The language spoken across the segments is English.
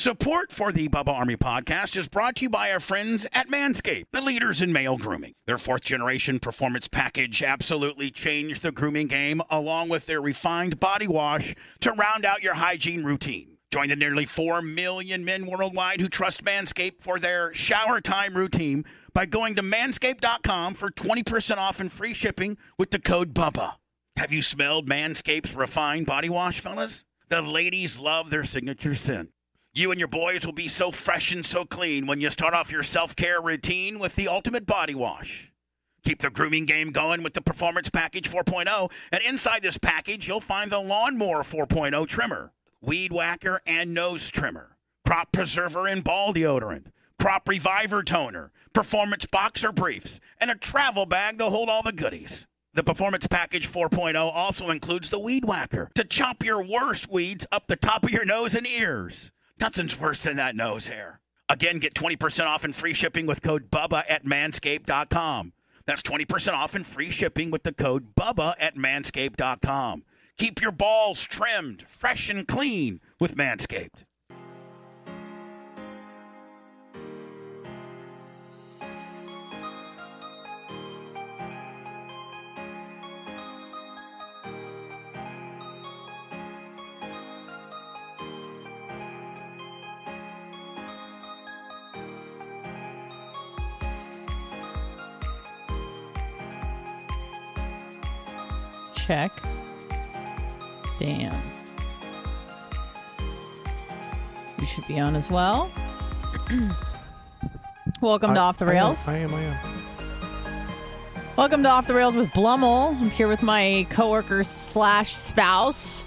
Support for the Bubba Army podcast is brought to you by our friends at Manscaped, the leaders in male grooming. Their fourth generation performance package absolutely changed the grooming game, along with their refined body wash to round out your hygiene routine. Join the nearly 4 million men worldwide who trust Manscaped for their shower time routine by going to manscaped.com for 20% off and free shipping with the code BUBBA. Have you smelled Manscaped's refined body wash, fellas? The ladies love their signature scent. You and your boys will be so fresh and so clean when you start off your self care routine with the ultimate body wash. Keep the grooming game going with the Performance Package 4.0. And inside this package, you'll find the Lawnmower 4.0 trimmer, Weed Whacker and Nose Trimmer, Crop Preserver and Ball Deodorant, Crop Reviver Toner, Performance Boxer Briefs, and a travel bag to hold all the goodies. The Performance Package 4.0 also includes the Weed Whacker to chop your worst weeds up the top of your nose and ears. Nothing's worse than that nose hair. Again, get 20% off and free shipping with code BUBBA at manscaped.com. That's 20% off and free shipping with the code BUBBA at manscaped.com. Keep your balls trimmed, fresh, and clean with Manscaped. Check. Damn. You should be on as well. Welcome to Off the I am, Rails. I am, I am. Welcome to Off the Rails with Blummel. I'm here with my coworker slash spouse.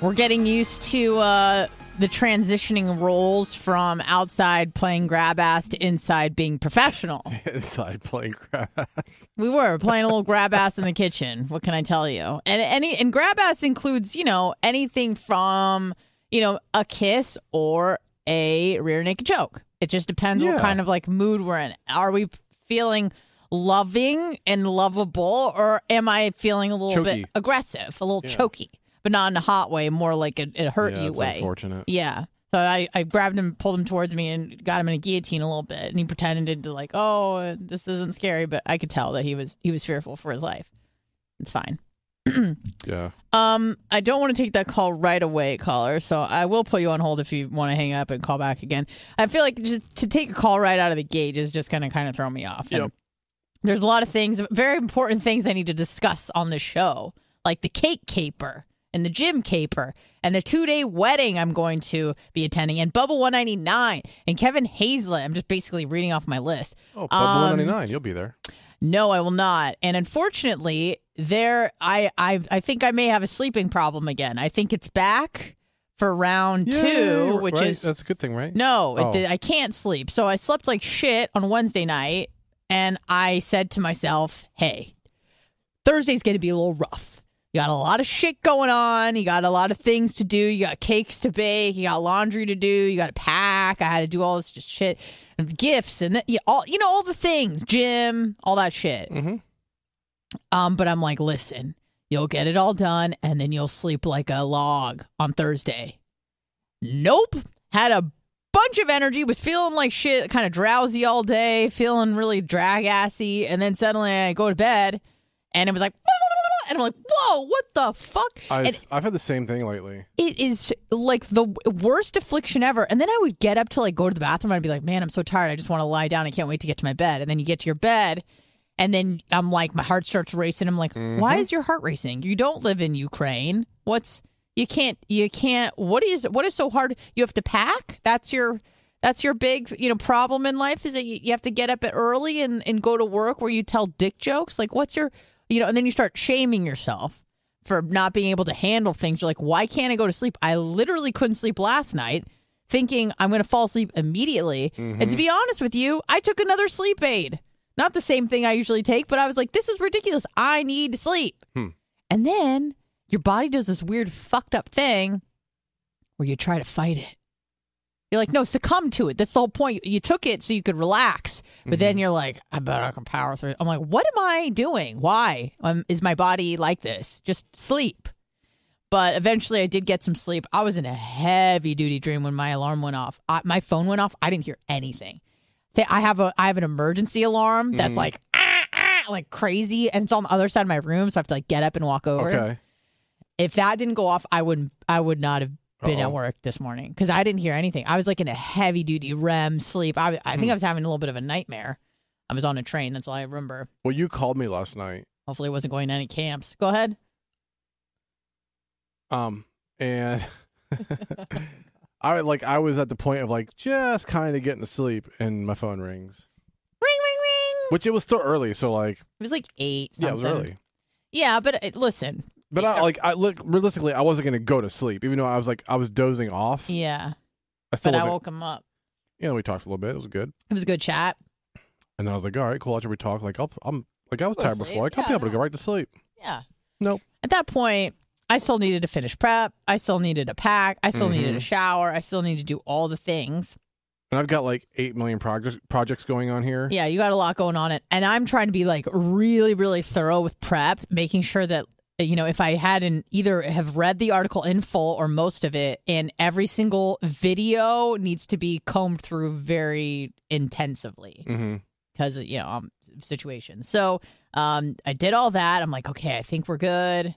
We're getting used to uh, the transitioning roles from outside playing grab ass to inside being professional. Inside playing grass. We were playing a little grab ass in the kitchen. What can I tell you? And any and grab ass includes, you know, anything from, you know, a kiss or a rear naked choke. It just depends what kind of like mood we're in. Are we feeling loving and lovable or am I feeling a little Choky. bit aggressive, a little Yeah. choky, but not in a hot way, more like it, it hurt yeah, you way. unfortunate. Yeah. So I, I grabbed him, pulled him towards me, and got him in a guillotine a little bit. And he pretended to like, oh, this isn't scary, but I could tell that he was he was fearful for his life. It's fine. Yeah. Um, I don't want to take that call right away, caller. So I will put you on hold if you want to hang up and call back again. I feel like just to take a call right out of the gate is just gonna kind of throw me off. Yep. There's a lot of things, very important things I need to discuss on the show, like the cake caper and the gym caper and the two day wedding I'm going to be attending and Bubble 199 and Kevin Hazlett. I'm just basically reading off my list. Oh, Bubble Um, 199. You'll be there. No, I will not. And unfortunately, there I I I think I may have a sleeping problem again. I think it's back for round two, which right? is That's a good thing, right? no, Oh. it I can't sleep. So I slept like shit on Wednesday night, and I said to myself, "Hey, Thursday's going to be a little rough. You got a lot of shit going on. You got a lot of things to do. You got cakes to bake. You got laundry to do. You got to pack. I had to do all this just shit, and gifts, and th- yeah, all you know, all the things, gym, all that shit. Mhm. Um, but I'm like, listen, you'll get it all done, and then you'll sleep like a log on Thursday. Nope. Had a bunch of energy, was feeling like shit, kind of drowsy all day, feeling really drag assy, and then suddenly I go to bed, and it was like, and I'm like, whoa, what the fuck? I've, and I've had the same thing lately. it is like the worst affliction ever. And then I would get up to like go to the bathroom and I'd be like, man, I'm so tired. I just want to lie down. I can't wait to get to my bed. And then you get to your bed And then I'm like, my heart starts racing. I'm like, mm-hmm. why is your heart racing? You don't live in Ukraine. What's you can't you can't what is what is so hard? You have to pack? That's your that's your big you know problem in life is that you, you have to get up early and, and go to work where you tell dick jokes. Like what's your you know, and then you start shaming yourself for not being able to handle things. You're like, why can't I go to sleep? I literally couldn't sleep last night thinking I'm going to fall asleep immediately. And to be honest with you, I took another sleep aid. Not the same thing I usually take, but I was like, this is ridiculous. I need to sleep. Hmm. And then your body does this weird fucked up thing where you try to fight it. You're like, no, succumb to it. That's the whole point. You took it so you could relax, but then you're like, I bet I can power through. I'm like, what am I doing? Why um, is my body like this? Just sleep. But eventually, I did get some sleep. I was in a heavy duty dream when my alarm went off. I, my phone went off. I didn't hear anything. I have a I have an emergency alarm that's like ah, ah, like crazy, and it's on the other side of my room, so I have to like get up and walk over. Okay. If that didn't go off, I wouldn't. I would not have been at work this morning because I didn't hear anything. I was like in a heavy duty REM sleep. I, I Hmm. think I was having a little bit of a nightmare. I was on a train. That's all I remember. Well, you called me last night. Hopefully, I wasn't going to any camps. Go ahead. Um, and I like I was at the point of like just kind of getting to sleep, and my phone rings, Ring, ring, ring. which it was still early, so like It was like eight. yeah, it was early. Yeah, but uh, listen. But I like I look realistically, I wasn't gonna go to sleep, even though I was like I was dozing off. Yeah, I still but I wasn't. woke him up. you know, we talked a little bit. It was good, It was a good chat. and then I was like, all right, cool. After we talk, like I'll, I'm like I was tired sleep. before. Like I'll Yeah, be able to go right to sleep. Yeah. Nope. At that point, I still needed to finish prep. I still needed to pack. I still needed a mm-hmm. shower. I still needed to do all the things. And I've got like eight million projects projects going on here. Yeah, you got a lot going on it. And I'm trying to be like really, really thorough with prep, making sure that you know, if I hadn't either have read the article in full or most of it, and every single video needs to be combed through very intensively. Mm-hmm. because you know um, situations. So um, I did all that. I'm like, okay, I think we're good.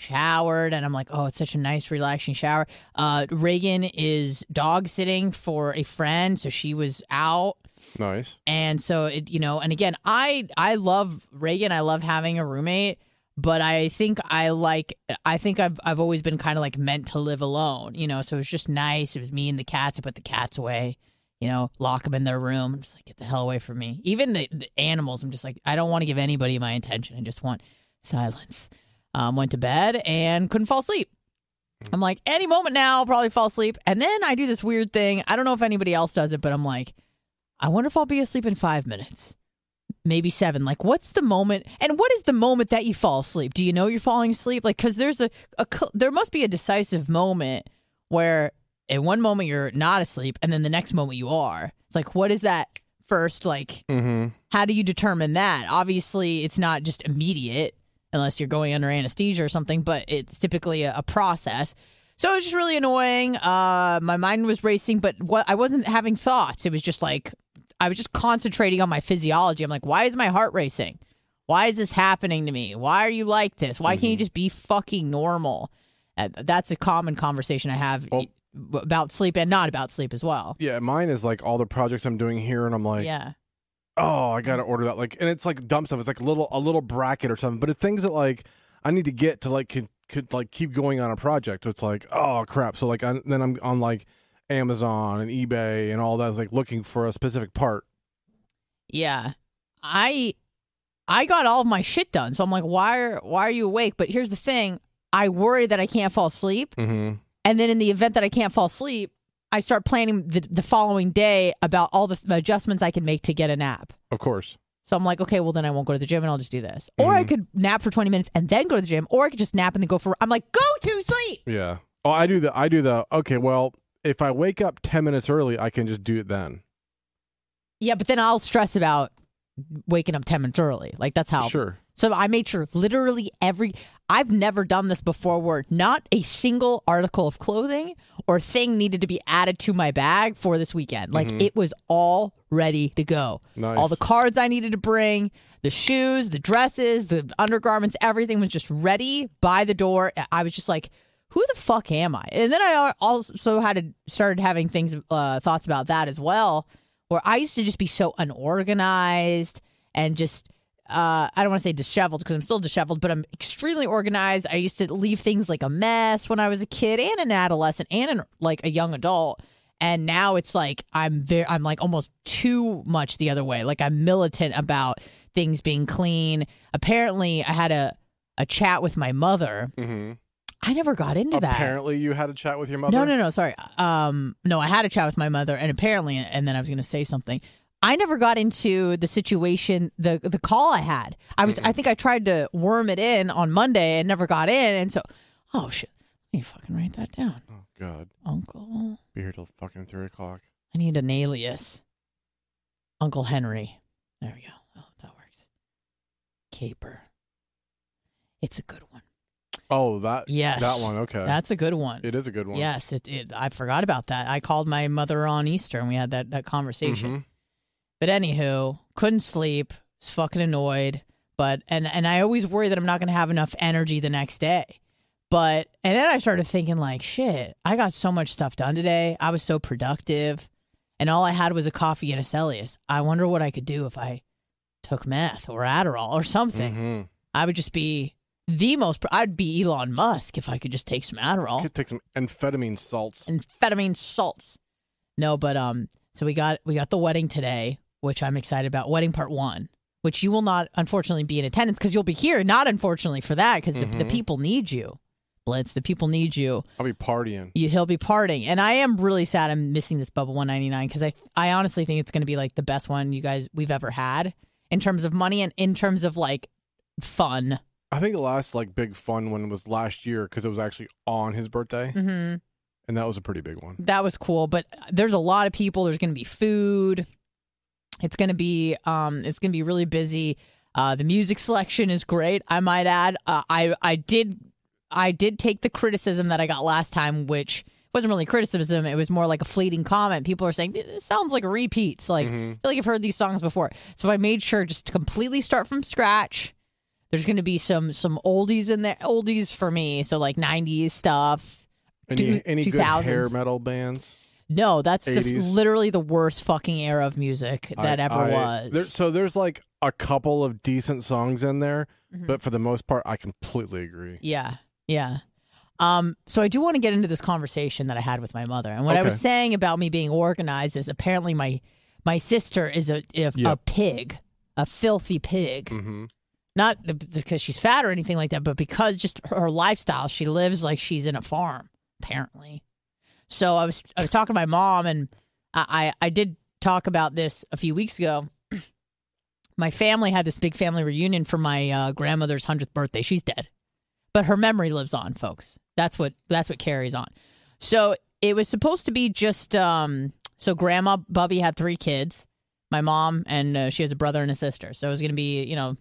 Showered, and I'm like, oh, it's such a nice, relaxing shower. Uh, Reagan is dog sitting for a friend, so she was out, Nice. and so it, you know, and again, I I love Reagan. I love having a roommate. But I think I like I think I've I've always been kind of like meant to live alone, you know. So it was just nice. It was me and the cats. I put the cats away you know, lock them in their room. I'm just like, get the hell away from me. Even the, the animals, I'm just like, I don't want to give anybody my attention. I just want silence. Um, went to bed and couldn't fall asleep. I'm like, any moment now, I'll probably fall asleep. And then I do this weird thing. I don't know if anybody else does it, but I'm like, I wonder if I'll be asleep in five minutes, maybe seven. Like, what's the moment? And what is the moment that you fall asleep? Do you know you're falling asleep? Like, because there's a, a there must be a decisive moment where in one moment you're not asleep and then the next moment you are. It's like, what is that first? Like, Mm-hmm. how do you determine that? Obviously, it's not just immediate unless you're going under anesthesia or something, but it's typically a, a process. So it was just really annoying. Uh, my mind was racing, but what I wasn't having thoughts. It was just like I was just concentrating on my physiology. I'm like, why is my heart racing? Why is this happening to me? Why are you like this? Why can't you just be fucking normal? Uh, that's a common conversation I have Well- about sleep and not about sleep as well. Yeah, mine is like all the projects I'm doing here, and I'm like, yeah. oh, I gotta order that. Like, and it's like dumb stuff. It's like a little a little bracket or something, but it's things that like I need to get to like could could like keep going on a project. So it's like, oh crap. So like I, then I'm on like Amazon and eBay and all that is like looking for a specific part. Yeah. I I got all of my shit done. So I'm like, why are why are you awake? But here's the thing. I worry that I can't fall asleep. Mm-hmm. And then in the event that I can't fall asleep, I start planning the, the following day about all the adjustments I can make to get a nap. Of course. So I'm like, okay, well then I won't go to the gym and I'll just do this. Or I Mhm. could nap for 20 minutes and then go to the gym, or I could just nap and then go for I'm like, go to sleep. Yeah. Oh, I do the I do the okay. Well, if I wake up ten minutes early, I can just do it then. Yeah, but then I'll stress about waking up 10 minutes early. Like that's how Sure. So I made sure literally every I've never done this before where not a single article of clothing or thing needed to be added to my bag for this weekend. Like Mhm. it was all ready to go. Nice. All the cards I needed to bring, the shoes, the dresses, the undergarments, everything was just ready by the door. I was just like, who the fuck am I? And then I also had started having things uh, thoughts about that as well, where I used to just be so unorganized and just uh, I don't want to say disheveled because I'm still disheveled, but I'm extremely organized. I used to leave things like a mess when I was a kid and an adolescent and an, like a young adult. And now it's like I'm very, I'm like almost too much the other way. Like I'm militant about things being clean. Apparently, I had a a chat with my mother. hmm I never got into that. Apparently, you had a chat with your mother. No, no, no. Sorry. Um, no, I had a chat with my mother, and apparently, and then I was going to say something. I never got into the situation, the the call I had. I was, I think I tried to worm it in on Monday and never got in, and so, oh shit, let me fucking write that down, Oh God, Uncle. be here till fucking three o'clock. I need an alias. Uncle Henry. There we go. Oh, that works. Caper. It's a good one. Oh, that Yes. that one. Okay, That's a good one. it is a good one. Yes, it, it. I forgot about that. I called my mother on Easter and we had that that conversation. Mhm. But anywho, couldn't sleep. Was fucking annoyed. But and and I always worry that I'm not going to have enough energy the next day. But and then I started thinking like, shit, I got so much stuff done today. I was so productive, and all I had was a coffee and a Celsius. I wonder what I could do if I took meth or Adderall or something. Mhm. I would just be the most. I'd be Elon Musk if I could just take some Adderall Could take some amphetamine salts. amphetamine salts. No, but um, so we got we got the wedding today, which I'm excited about. Wedding part one, which you will not unfortunately be in attendance because you'll be here. Not unfortunately for that, because the, the Mhm. people need you. Blitz, the people need you. I'll be partying. you. He'll be partying, and I am really sad. I'm missing this Bubble 199 because I I honestly think it's going to be like the best one you guys we've ever had in terms of money and in terms of like fun. I think the last like big fun one was last year because it was actually on his birthday, hmm and that was a pretty big one. that was cool but there's a lot of people there's going to be food it's going to be um it's going to be really busy uh the music selection is great i might add uh, i i did i did take the criticism that i got last time which wasn't really criticism it was more like a fleeting comment people are saying this sounds like repeats like Mhm. I feel like I've heard these songs before. So I made sure just to completely start from scratch. There's going to be some some oldies in there, oldies for me. So like 90s stuff. Any any good hair metal bands? No, that's the, literally the worst fucking era of music that I- ever I- was. there- so there's like a couple of decent songs in there, Mhm. but for the most part, I completely agree. yeah, yeah. Um, so I do want to get into this conversation that I had with my mother, and what I was saying about me being organized is apparently my my sister is a a, a pig, a filthy pig. hmm not because she's fat or anything like that, but because just her lifestyle, she lives like she's in a farm, apparently. So I was I was talking to my mom, and I I, did talk about this a few weeks ago. My family had this big family reunion for my uh, grandmother's hundredth birthday. She's dead, but her memory lives on, folks. That's what that's what carries on. So it was supposed to be just um. So Grandma Bubby had three kids, my mom, and uh, she has a brother and a sister. So it was going to be you know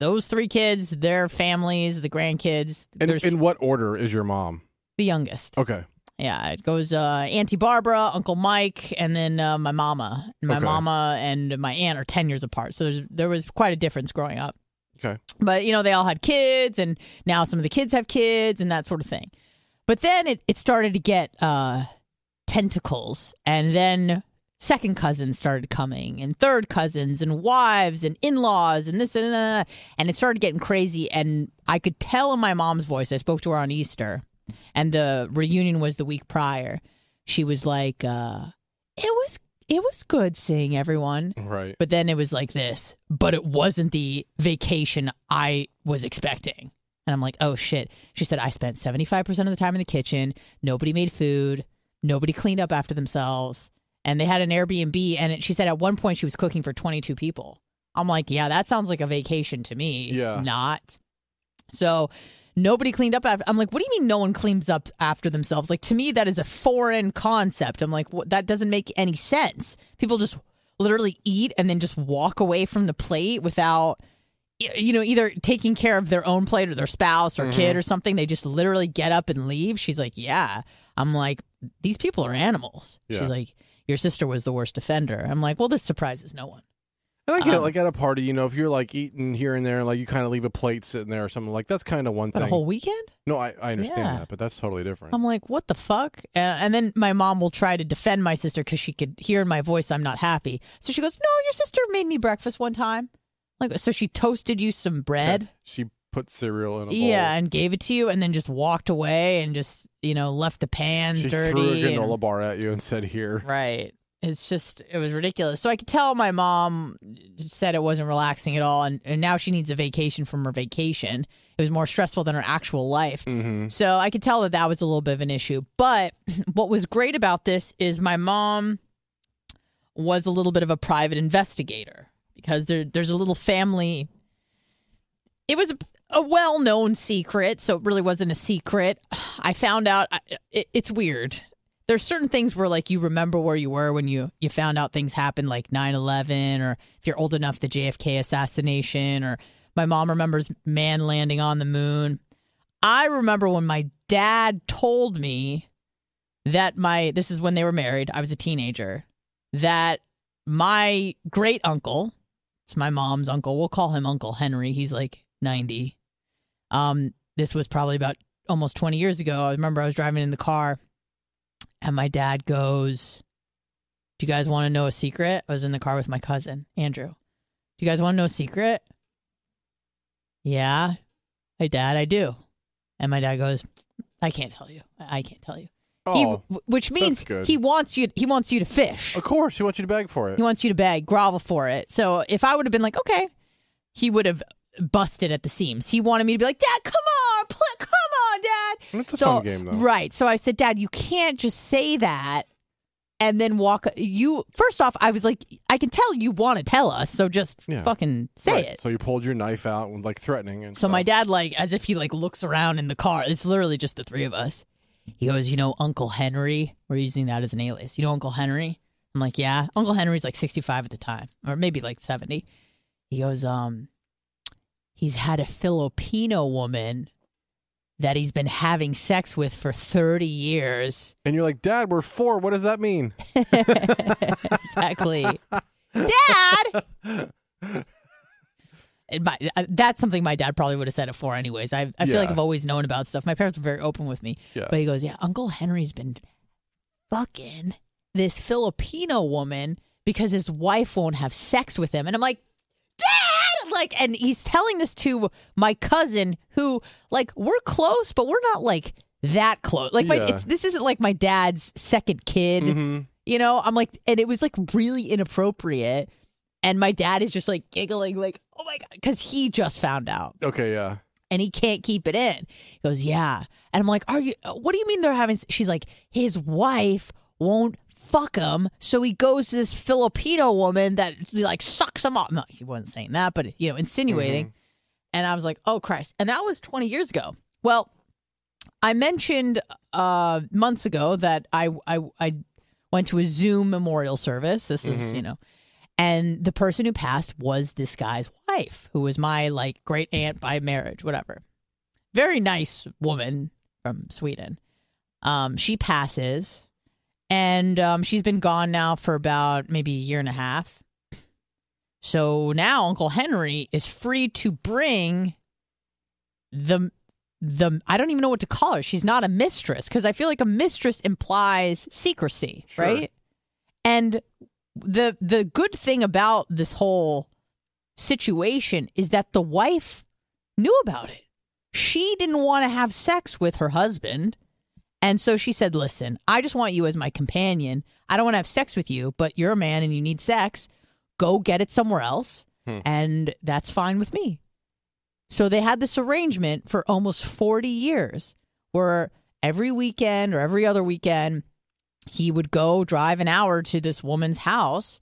those three kids, their families, the grandkids. And There's in what order is your mom? the youngest. Okay. Yeah, it goes uh, Auntie Barbara, Uncle Mike, and then uh, my mama. My Okay. mama and my aunt are ten years apart, so there's, there was quite a difference growing up. Okay. But you know, they all had kids, and now some of the kids have kids, and that sort of thing. But then it, it started to get uh, tentacles, and then second cousins started coming, and third cousins, and wives, and in laws, and this and that, and it started getting crazy. And I could tell in my mom's voice. I spoke to her on Easter, and the reunion was the week prior. She was like, uh, "It was it was good seeing everyone." Right. But then it was like this, but it wasn't the vacation I was expecting. And I'm like, oh shit. She said, I spent 75% of the time in the kitchen. Nobody made food. Nobody cleaned up after themselves. And they had an Airbnb. And it, she said at one point she was cooking for 22 people. I'm like, yeah, that sounds like a vacation to me. Yeah. Not. So nobody cleaned up after. I'm like, what do you mean no one cleans up after themselves? Like to me, that is a foreign concept. I'm like, what, that doesn't make any sense. People just literally eat and then just walk away from the plate without you know either taking care of their own plate or their spouse or Mm-hmm. kid or something they just literally get up and leave she's like yeah i'm like these people are animals Yeah. she's like your sister was the worst offender i'm like well this surprises no one And I get it, Um, like at a party, you know, if you're like eating here and there, like you kind of leave a plate sitting there or something, like that's kind of one thing. a whole weekend no, I, I understand Yeah. that, but that's totally different. i'm like what the fuck uh, and then my mom will try to defend my sister because she could hear in my voice i'm not happy so she goes no your sister made me breakfast one time Like, so she toasted you some bread? She put cereal in a bowl. Yeah, and gave it to you and then just walked away and just, you know, left the pans She dirty. threw a and- granola bar at you and said, "Here." Right. It's just, it was ridiculous. So I could tell my mom said it wasn't relaxing at all. And, and now she needs a vacation from her vacation. It was more stressful than her actual life. Mm-hmm. So I could tell that that was a little bit of an issue. But what was great about this is my mom was a little bit of a private investigator because there, there's a little family. It was a, well known secret, so it really wasn't a secret. I found out it, it's weird. There's certain things where like you remember where you were when you you found out things happened like 9/11 or if you're old enough the JFK assassination or my mom remembers man landing on the moon. I remember when my dad told me that my this is when they were married. I was a teenager. That my great uncle, it's my mom's uncle. We'll call him Uncle Henry. He's like 90. Um this was probably about almost 20 years ago. I remember I was driving in the car and my dad goes, "Do you guys want to know a secret?" I was in the car with my cousin, Andrew. "Do you guys want to know a secret?" Yeah. Hey dad, I do. And my dad goes, "I can't tell you. I can't tell you." He, Oh, which means he wants you he wants you to fish. of course, he wants you to beg for it. He wants you to beg, grovel for it. So if I would have been like, okay, he would have busted at the seams. He wanted me to be like, Dad, come on, pl- come on, Dad. It's a so, fun game, though. Right. So I said, Dad, you can't just say that and then walk. You first off, I was like, I can tell you want to tell us, so just Yeah. fucking say Right. it. So you pulled your knife out and like threatening and So my dad, like, as if he like looks around in the car. It's literally just the three of us. He goes, you know, Uncle Henry. We're using that as an alias. You know, Uncle Henry. I'm like, yeah. Uncle Henry's like 65 at the time, or maybe like 70. He goes, um, he's had a Filipino woman that he's been having sex with for 30 years. And you're like, Dad, we're four. What does that mean? exactly. Dad. My, uh, that's something my dad probably would have said it for anyways. I, I feel like I've always known about stuff. My parents were very open with me. Yeah. But he goes, Yeah, Uncle Henry's been fucking this Filipino woman because his wife won't have sex with him. And I'm like, Like, and he's telling this to my cousin who, like, we're close, but we're not like that close. Like, my, Yeah. it's, this isn't like my dad's second kid. hmm You know, I'm like, and it was like really inappropriate. And my dad is just like giggling, like, oh my God, because he just found out Okay, yeah. and he can't keep it in. He goes, yeah. And I'm like, are you, what do you mean they're having, she's like, his wife won't fuck him. So he goes to this Filipino woman that like sucks him off. No, he wasn't saying that, but, you know, insinuating. And I was like, oh Christ. And that was 20 years ago. Well, I mentioned uh, months ago that I, I, I went to a Zoom memorial service. This is, you know, and the person who passed was this guy's wife, who was my like great aunt by marriage, whatever. Very nice woman from Sweden. Um, she passes, and um, she's been gone now for about maybe a year and a half. So now Uncle Henry is free to bring the the I don't even know what to call her. She's not a mistress because I feel like a mistress implies secrecy, Sure. right? And the the good thing about this whole situation is that the wife knew about it. She didn't want to have sex with her husband. And so she said, Listen, I just want you as my companion. I don't want to have sex with you, but you're a man and you need sex. Go get it somewhere else. Hmm. And that's fine with me. So they had this arrangement for almost 40 years where every weekend or every other weekend, he would go drive an hour to this woman's house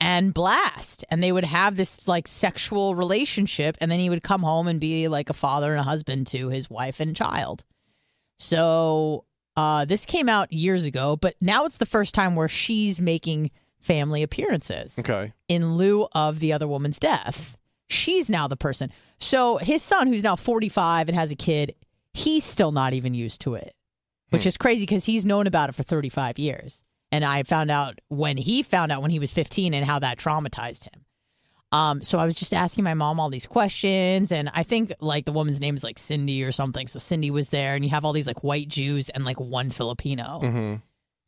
and blast. And they would have this like sexual relationship. And then he would come home and be like a father and a husband to his wife and child. So uh, this came out years ago, but now it's the first time where she's making family appearances Okay. in lieu of the other woman's death. She's now the person. So his son, who's now 45 and has a kid, he's still not even used to it, which is crazy because he's known about it for 35 years. And I found out when he found out when he was 15 and how that traumatized him. Um, so I was just asking my mom all these questions, and I think like the woman's name is like Cindy or something. So Cindy was there, and you have all these like white Jews and like one Filipino. hmm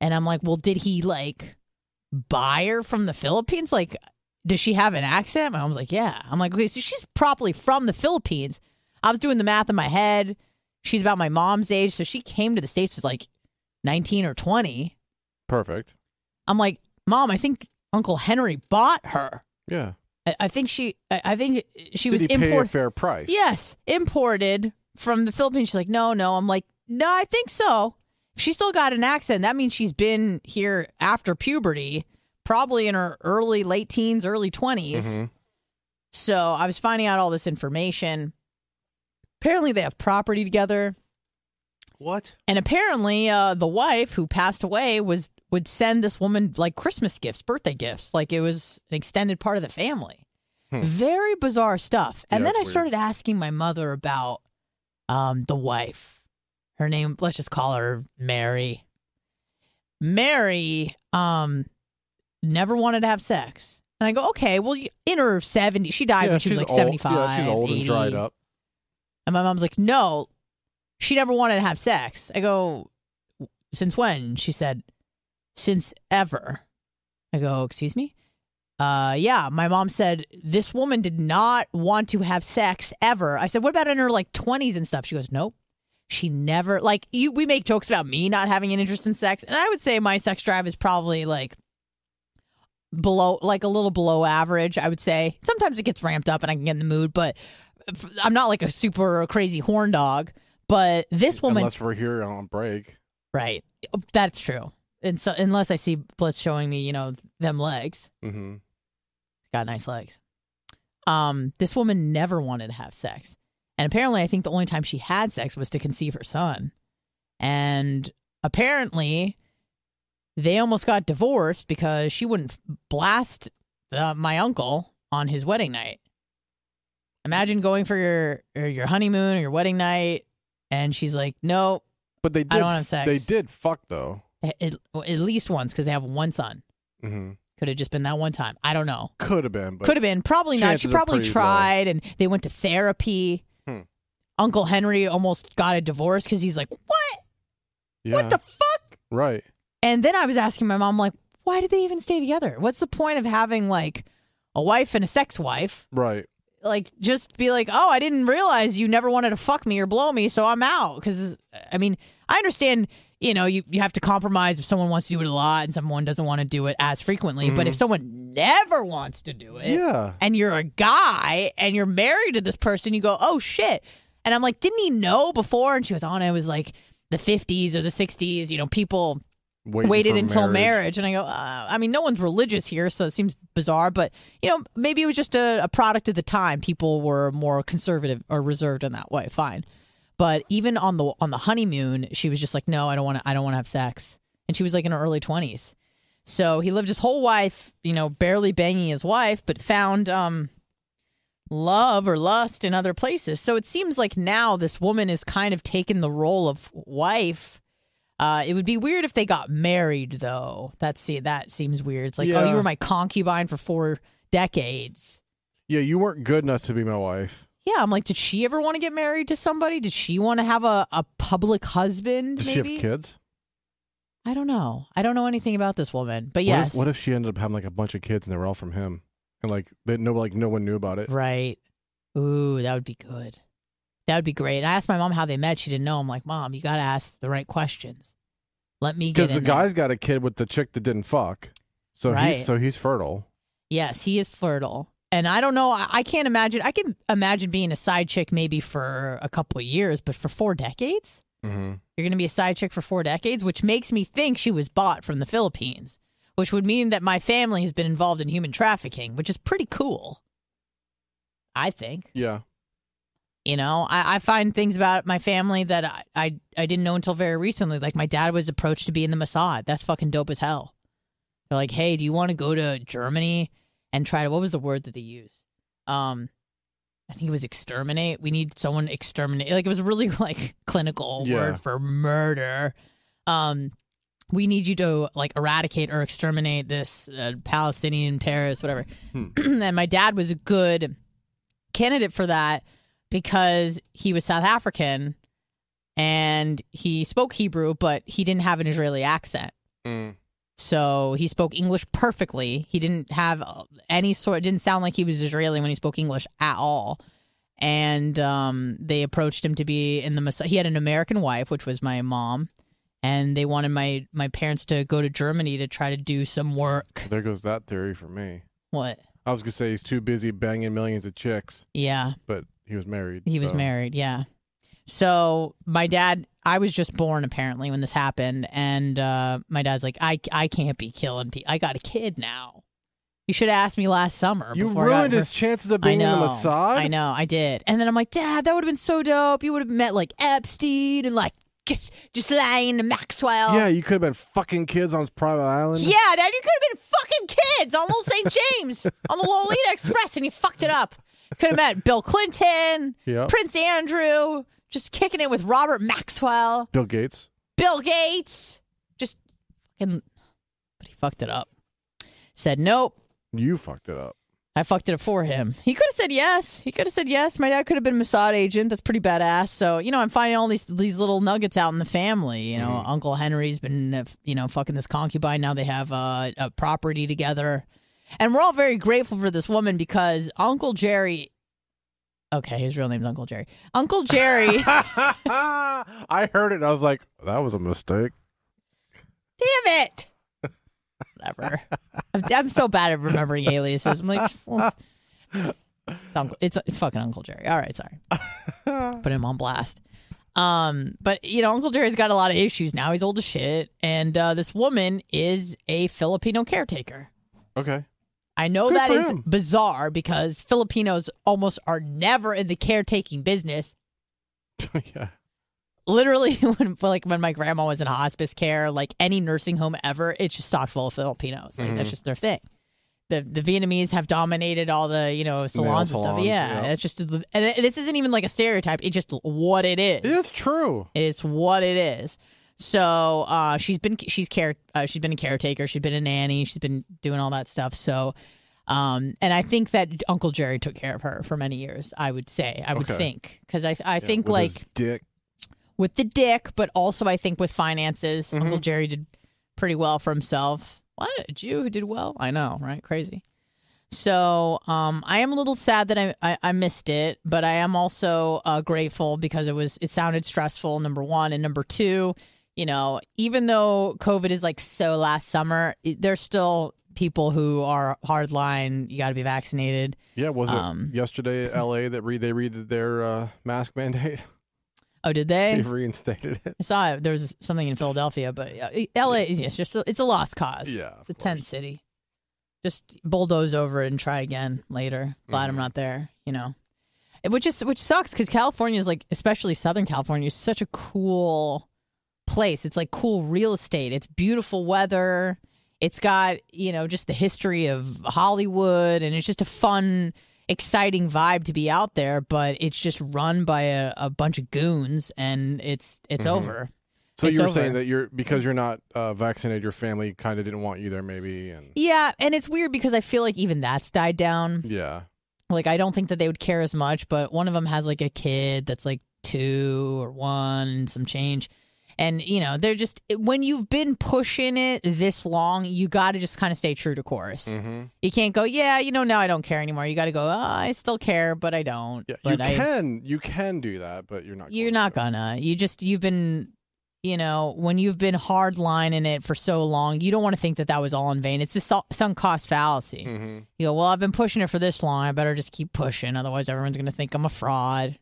And I'm like, well, did he like buy her from the Philippines? Like, does she have an accent? My mom's like, yeah. I'm like, okay, so she's probably from the Philippines. I was doing the math in my head. She's about my mom's age, so she came to the states at like 19 or 20. Perfect. I'm like, mom, I think Uncle Henry bought her. Yeah. I, I think she, I, think she Did was he pay a imported. fair price? Yes, imported from the Philippines. She's like, no, no. I'm like, no, I think so. If she still got an accent, that means she's been here after puberty, probably in her early, late teens, early 20s. Mhm. So I was finding out all this information. Apparently, they have property together. What? And apparently, uh, the wife who passed away was would send this woman like Christmas gifts, birthday gifts, like it was an extended part of the family. Hmm. Very bizarre stuff. And Yeah, then I weird. started asking my mother about um, the wife. Her name, let's just call her Mary. Mary um, never wanted to have sex. And I go, okay, well, you- in her 70s, she died yeah, when she was like old. 75. Yeah, she's old 80. and dried up. And my mom's like, no, she never wanted to have sex. I go, since when? She said, since ever. I go, excuse me? Uh, yeah. My mom said this woman did not want to have sex ever. I said, what about in her like 20s and stuff? She goes, nope. She never like you. We make jokes about me not having an interest in sex, and I would say my sex drive is probably like below, like a little below average. I would say sometimes it gets ramped up and I can get in the mood, but I'm not like a super crazy horn dog. But this woman, Unless we're here on break. right? That's true. And so, unless I see Blitz showing me, you know, them legs, Mm-hmm. got nice legs. Um, this woman never wanted to have sex, and apparently, I think the only time she had sex was to conceive her son. And apparently, they almost got divorced because she wouldn't blast uh, my uncle on his wedding night. Imagine going for your or your honeymoon or your wedding night, and she's like, "No, But they did. I don't want sex. They did fuck though. At, at least once because they have one son. Mm-hmm. Could have just been that one time. I don't know. Could have been, Could have been. Probably not. She probably pretty low. tried, and they went to therapy. Hmm. Uncle Henry almost got a divorce because he's like, "What? yeah, What the fuck?" right. And then I was asking my mom, like, "Why did they even stay together? What's the point of having like a wife and a sex wife? Right. Like, just be like, oh, I didn't realize you never wanted to fuck me or blow me, so I'm out." Because I mean, I understand. You know, you, you have to compromise if someone wants to do it a lot and someone doesn't want to do it as frequently. But Mhm. if someone never wants to do it, yeah. and you're a guy and you're married to this person, you go, oh shit. And I'm like, didn't he know before? And she goes, oh, no, it was like the 50s or the 60s. You know, people Waiting waited until marriage. And I go, uh, I mean, no one's religious here, so it seems bizarre. But, you know, maybe it was just a, a product of the time. People were more conservative or reserved in that way. Fine. But even on the on the honeymoon, she was just like, no, I don't want to. I don't want to have sex. And she was like in her early 20s. So he lived his whole life, you know, barely banging his wife, but found um love or lust in other places. So it seems like now this woman is kind of taken the role of wife. Uh, it would be weird if they got married, though. That's see, that seems weird. It's like, oh, you were my concubine for four decades. Yeah, you weren't good enough to be my wife. Yeah, I'm like, did she ever want to get married to somebody? Did she want to have a, a public husband? Does maybe she have kids? I don't know. I don't know anything about this woman, but What yes, if, what if she ended up having like a bunch of kids and they were all from him, and like they no like no one knew about it? Right. Ooh, that would be good. That would be great. I asked my mom how they met. She didn't know. I'm like, Mom, you got to ask the right questions. Let me get Because the in there." guy's got a kid with the chick that didn't fuck, so Right. he's so he's fertile. Yes, he is fertile. And I don't know. I, can't imagine. I can imagine being a side chick maybe for a couple of years, but for four decades? Mm-hmm. You're going to be a side chick for four decades, which makes me think she was bought from the Philippines, which would mean that my family has been involved in human trafficking, which is pretty cool. I think. Yeah, You know, I, I find things about my family that I, I I didn't know until very recently. Like my dad was approached to be in the Mossad. That's fucking dope as hell. They're like, hey, do you want to go to Germany and try to what was the word that they use? Um, I think it was exterminate. We need someone exterminate. Like it was really like clinical Yeah. word for murder. Um, we need you to like eradicate or exterminate this uh, Palestinian terrorist, whatever. Hmm. and my dad was a good candidate for that because he was South African and he spoke Hebrew, but he didn't have an Israeli accent. Mm. So he spoke English perfectly. He didn't have any sort. It didn't sound like he was Israeli when he spoke English at all. And um, they approached him to be in the. Mossad. He had an American wife, which was my mom, and they wanted my my parents to go to Germany to try to do some work. There goes that theory for me. What? I was gonna say he's too busy banging millions of chicks, Yeah, but he was married. he was married. Yeah. So my dad, I was just born apparently when this happened, and uh, my dad's like, I I can't be killing people. I got a kid now. You should have asked me last summer. You before I got ruined his chances of I being in know. the Mossad. I know, I did. And then I'm like, Dad, that would have been so dope. You would have met like Epstein and like just Ghislaine and Maxwell. Yeah, you could have been fucking kids on his private island. Yeah, Dad, you could have been fucking kids on Old St. James on the Lolita Express, and you fucked it up. Could have met Bill Clinton, Yep. Prince Andrew, just kicking it with Robert Maxwell, Bill Gates. Bill Gates. Just fucking, but he fucked it up. Said nope. You fucked it up. I fucked it up for him. He could have said yes. He could have said yes. My dad could have been a Mossad agent. That's pretty badass. So you know, I'm finding all these these little nuggets out in the family. You know, Uncle Henry's been uh, you know fucking this concubine. Now they have uh, a property together, and we're all very grateful for this woman because Uncle Jerry. Okay, his real name's Uncle Jerry. Uncle Jerry. I heard it. and I was like, that was a mistake. Damn it. Whatever. I'm, I'm so bad at remembering aliases. I'm like, let's- it's, Uncle, it's it's fucking Uncle Jerry. All right, sorry. Put him on blast. Um, but you know, Uncle Jerry's got a lot of issues now. He's old as shit, and uh, this woman is a Filipino caretaker. Okay. I know Good that is him. bizarre because Filipinos almost are never in the caretaking business. yeah. literally when like when my grandma was in hospice care like any nursing home ever it's just stocked full of filipinos like, Mm-hmm. that's just their thing the the vietnamese have dominated all the you know salons and stuff yeah, yeah. it's just and this isn't even like a stereotype it's just what it is It's true. it's what it is so uh she's been she's care uh, she's been a caretaker she's been a nanny she's been doing all that stuff so um and i think that uncle jerry took care of her for many years i would say i would Okay. think because i i think with like dick. with the dick, but also I think with finances. Mm-hmm. Uncle Jerry did pretty well for himself. What a Jew who did well? I know, right? Crazy. So um, I am a little sad that I, I I missed it, but I am also uh, grateful because it was it sounded stressful. Number one and number two, you know, even though COVID is like so last summer, there's still people who are hardline. You got to be vaccinated. Yeah, was it Um, yesterday at LA that re- they read their uh, mask mandate? Oh, did they they? reinstated it. I saw it. There was something in Philadelphia, but uh, L.A. It's just a, it's a lost cause. Yeah, it's a tent city. Just bulldoze over it and try again later. Glad Mm-hmm. I'm not there. You know, which is which sucks because California is like, especially Southern California, is such a cool place. It's like cool real estate. It's beautiful weather. It's got you know just the history of Hollywood, and it's just a fun, exciting vibe to be out there. But it's just run by a, a bunch of goons, and it's it's Mm-hmm. over. So It's you were over. saying that you're because you're not uh, vaccinated, your family kind of didn't want you there, maybe, and Yeah, and it's weird because I feel like even that's died down. yeah, Like I don't think that they would care as much, but one of them has like a kid that's like 2 or 1 some change. And you know, they're just when you've been pushing it this long, you got to just kind of stay true to course. mm-hmm. You can't go, "Yeah, you know, now I don't care anymore." You got to go, oh, "I still care, but I don't." yeah. but you I can you can do that, but you're not. you're going not to. gonna. You just you've been, you know, when you've been hard lining it for so long, you don't want to think that that was all in vain. It's the su- sunk cost fallacy. Mhm. You go, well, I've been pushing it for this long. I better just keep pushing, otherwise everyone's gonna think I'm a fraud.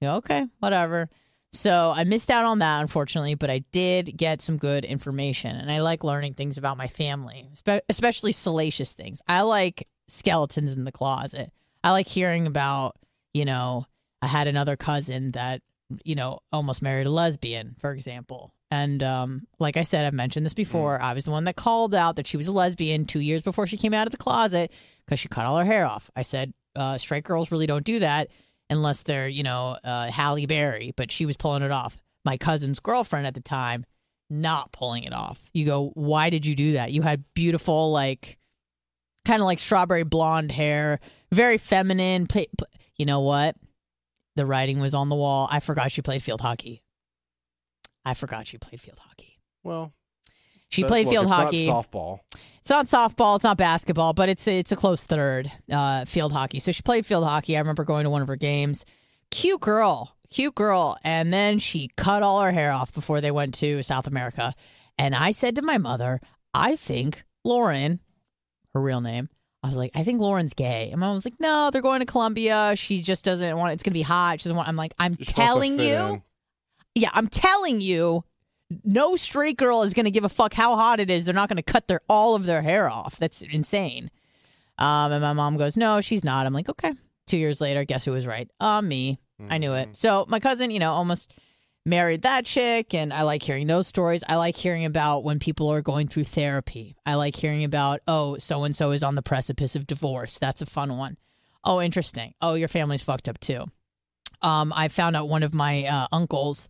You go, okay, whatever. So I missed out on that, unfortunately, but I did get some good information, and I like learning things about my family, especially salacious things. I like skeletons in the closet. I like hearing about, you know, I had another cousin that, you know, almost married a lesbian, for example. And um, like I said, I've mentioned this before. I was the one that called out that she was a lesbian two years before she came out of the closet because she cut all her hair off. I said, uh, straight girls really don't do that unless they're, you know, uh, Halle Berry, but she was pulling it off. My cousin's girlfriend at the time, not pulling it off. You go, why did you do that? You had beautiful, like, kind of like strawberry blonde hair, very feminine. Play, pl- you know what? The writing was on the wall. I forgot she played field hockey. I forgot she played field hockey. Well, She played look, field it's not hockey. softball. It's not softball. It's not basketball, but it's a, it's a close third. Uh, field hockey. So she played field hockey. I remember going to one of her games. Cute girl, cute girl. And then she cut all her hair off before they went to South America. And I said to my mother, I think Lauren, her real name. I was like, I think Lauren's gay. And my mom was like, No, they're going to Colombia. She just doesn't want. It's gonna be hot. She doesn't want. I'm like, I'm telling you. in. Yeah, I'm telling you, no straight girl is going to give a fuck how hot it is. They're not going to cut their all of their hair off. That's insane. Um, and my mom goes, no, she's not. I'm like, okay. Two years later, guess who was right? Uh, me. I knew Mm-hmm. it. So my cousin, you know, almost married that chick, and I like hearing those stories. I like hearing about when people are going through therapy. I like hearing about, oh, so and so is on the precipice of divorce. That's a fun one. Oh, interesting. Oh, your family's fucked up too. Um, I found out one of my uh, uncles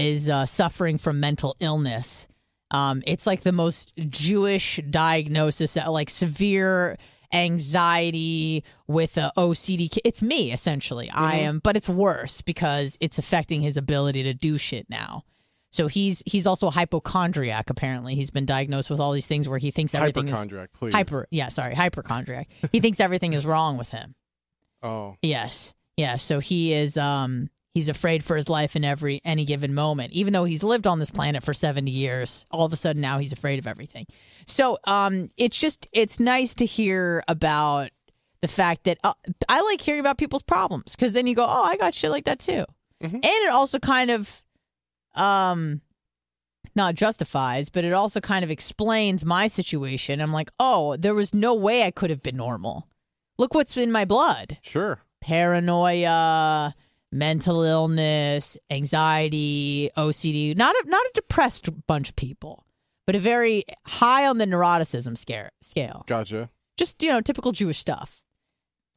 is uh, suffering from mental illness. Um, it's like the most Jewish diagnosis, uh, like severe anxiety with a OCD. It's me essentially. I am, but it's worse because it's affecting his ability to do shit now. So he's he's also a hypochondriac. Apparently, he's been diagnosed with all these things where he thinks everything is please. hyper. Yeah, sorry, hypochondriac. he thinks everything is wrong with him. Oh, Yes. Yeah. So he is um he's afraid for his life in every any given moment. Even though he's lived on this planet for 70 years, all of a sudden now he's afraid of everything. So um it's just it's nice to hear about the fact that uh, I like hearing about people's problems cuz then you go, "Oh, I got shit like that too." And it also kind of um not justifies, but it also kind of explains my situation. I'm like, "Oh, there was no way I could have been normal." Look what's in my blood sure. paranoia, mental illness, anxiety, OCD. Not a, not a depressed bunch of people, but a very high on the neuroticism scare, scale. Gotcha. Just you know, typical Jewish stuff.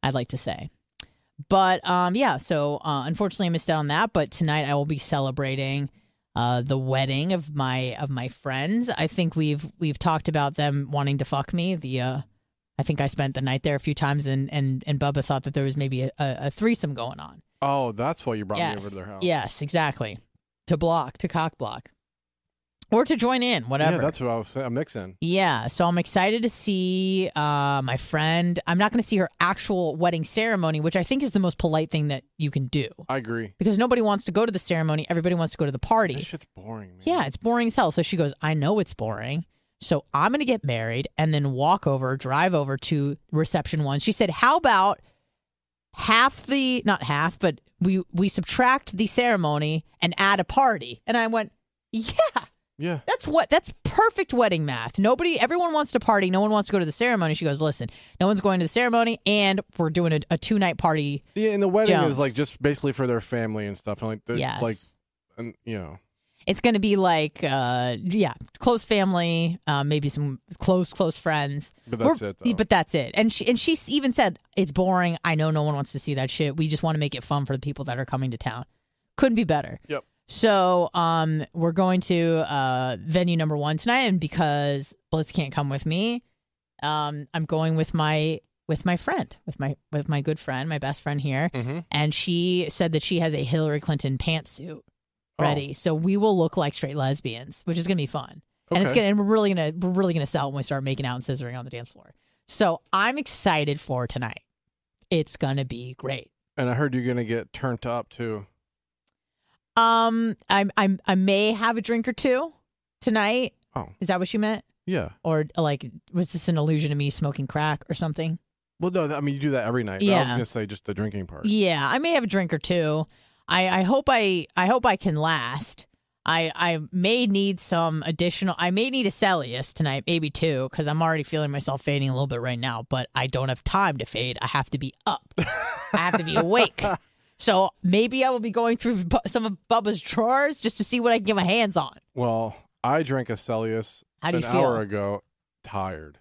I'd like to say. But um, yeah. So uh, unfortunately, I missed out on that. But tonight I will be celebrating uh, the wedding of my of my friends. I think we've we've talked about them wanting to fuck me. The uh, I think I spent the night there a few times, and and and Bubba thought that there was maybe a, a, a threesome going on. Oh, that's why you brought me over to their house. yes, exactly. To block, to cock block, or to join in, whatever. Yeah, that's what I was saying. A mix in. Yeah, so I'm excited to see uh, my friend. I'm not going to see her actual wedding ceremony, which I think is the most polite thing that you can do I agree. because nobody wants to go to the ceremony. Everybody wants to go to the party. That shit's boring, man. Yeah, it's boring as hell. So she goes, I know it's boring. So I'm going to get married and then walk over, drive over to reception one. She said, How about half the, not half, but we, we subtract the ceremony and add a party? And I went, Yeah, Yeah. that's what, that's perfect wedding math. Nobody, everyone wants to party. No one wants to go to the ceremony. She goes, Listen, no one's going to the ceremony and we're doing a, a two night party. Yeah, and the wedding Jones. is like just basically for their family and stuff. And like, the, Yes. like, and you know, It's going to be like, uh, yeah, close family, uh, maybe some close, close friends. but that's We're- it. Though. But that's it. And she and she even said it's boring. I know no one wants to see that shit. We just want to make it fun for the people that are coming to town. Couldn't be better. Yep. So um, we're going to uh, venue number one tonight, and because Blitz can't come with me, um, I'm going with my with my friend, with my with my good friend, my best friend here, mm-hmm. and she said that she has a Hillary Clinton pantsuit Oh. ready, so we will look like straight lesbians, which is gonna be fun and it's gonna and we're really gonna we're really gonna sell when we start making out and scissoring on the dance floor. So I'm excited for tonight. It's gonna be great. And I heard you're gonna get turned up too. Um, I'm I'm I may have a drink or two tonight. Oh. Is that what you meant? Yeah. Or like, was this an illusion to me smoking crack or something? Well, no, I mean you do that every night. Yeah. I was gonna say just the drinking part. Yeah, I may have a drink or two. I I hope I I hope I can last. I I may need some additional. I may need a Celsius tonight, maybe two, because I'm already feeling myself fading a little bit right now. But I don't have time to fade. I have to be up. I have to be awake. So maybe I will be going through some of Bubba's drawers just to see what I can get my hands on. Well, I drank a do an you feel? hour ago. Tired.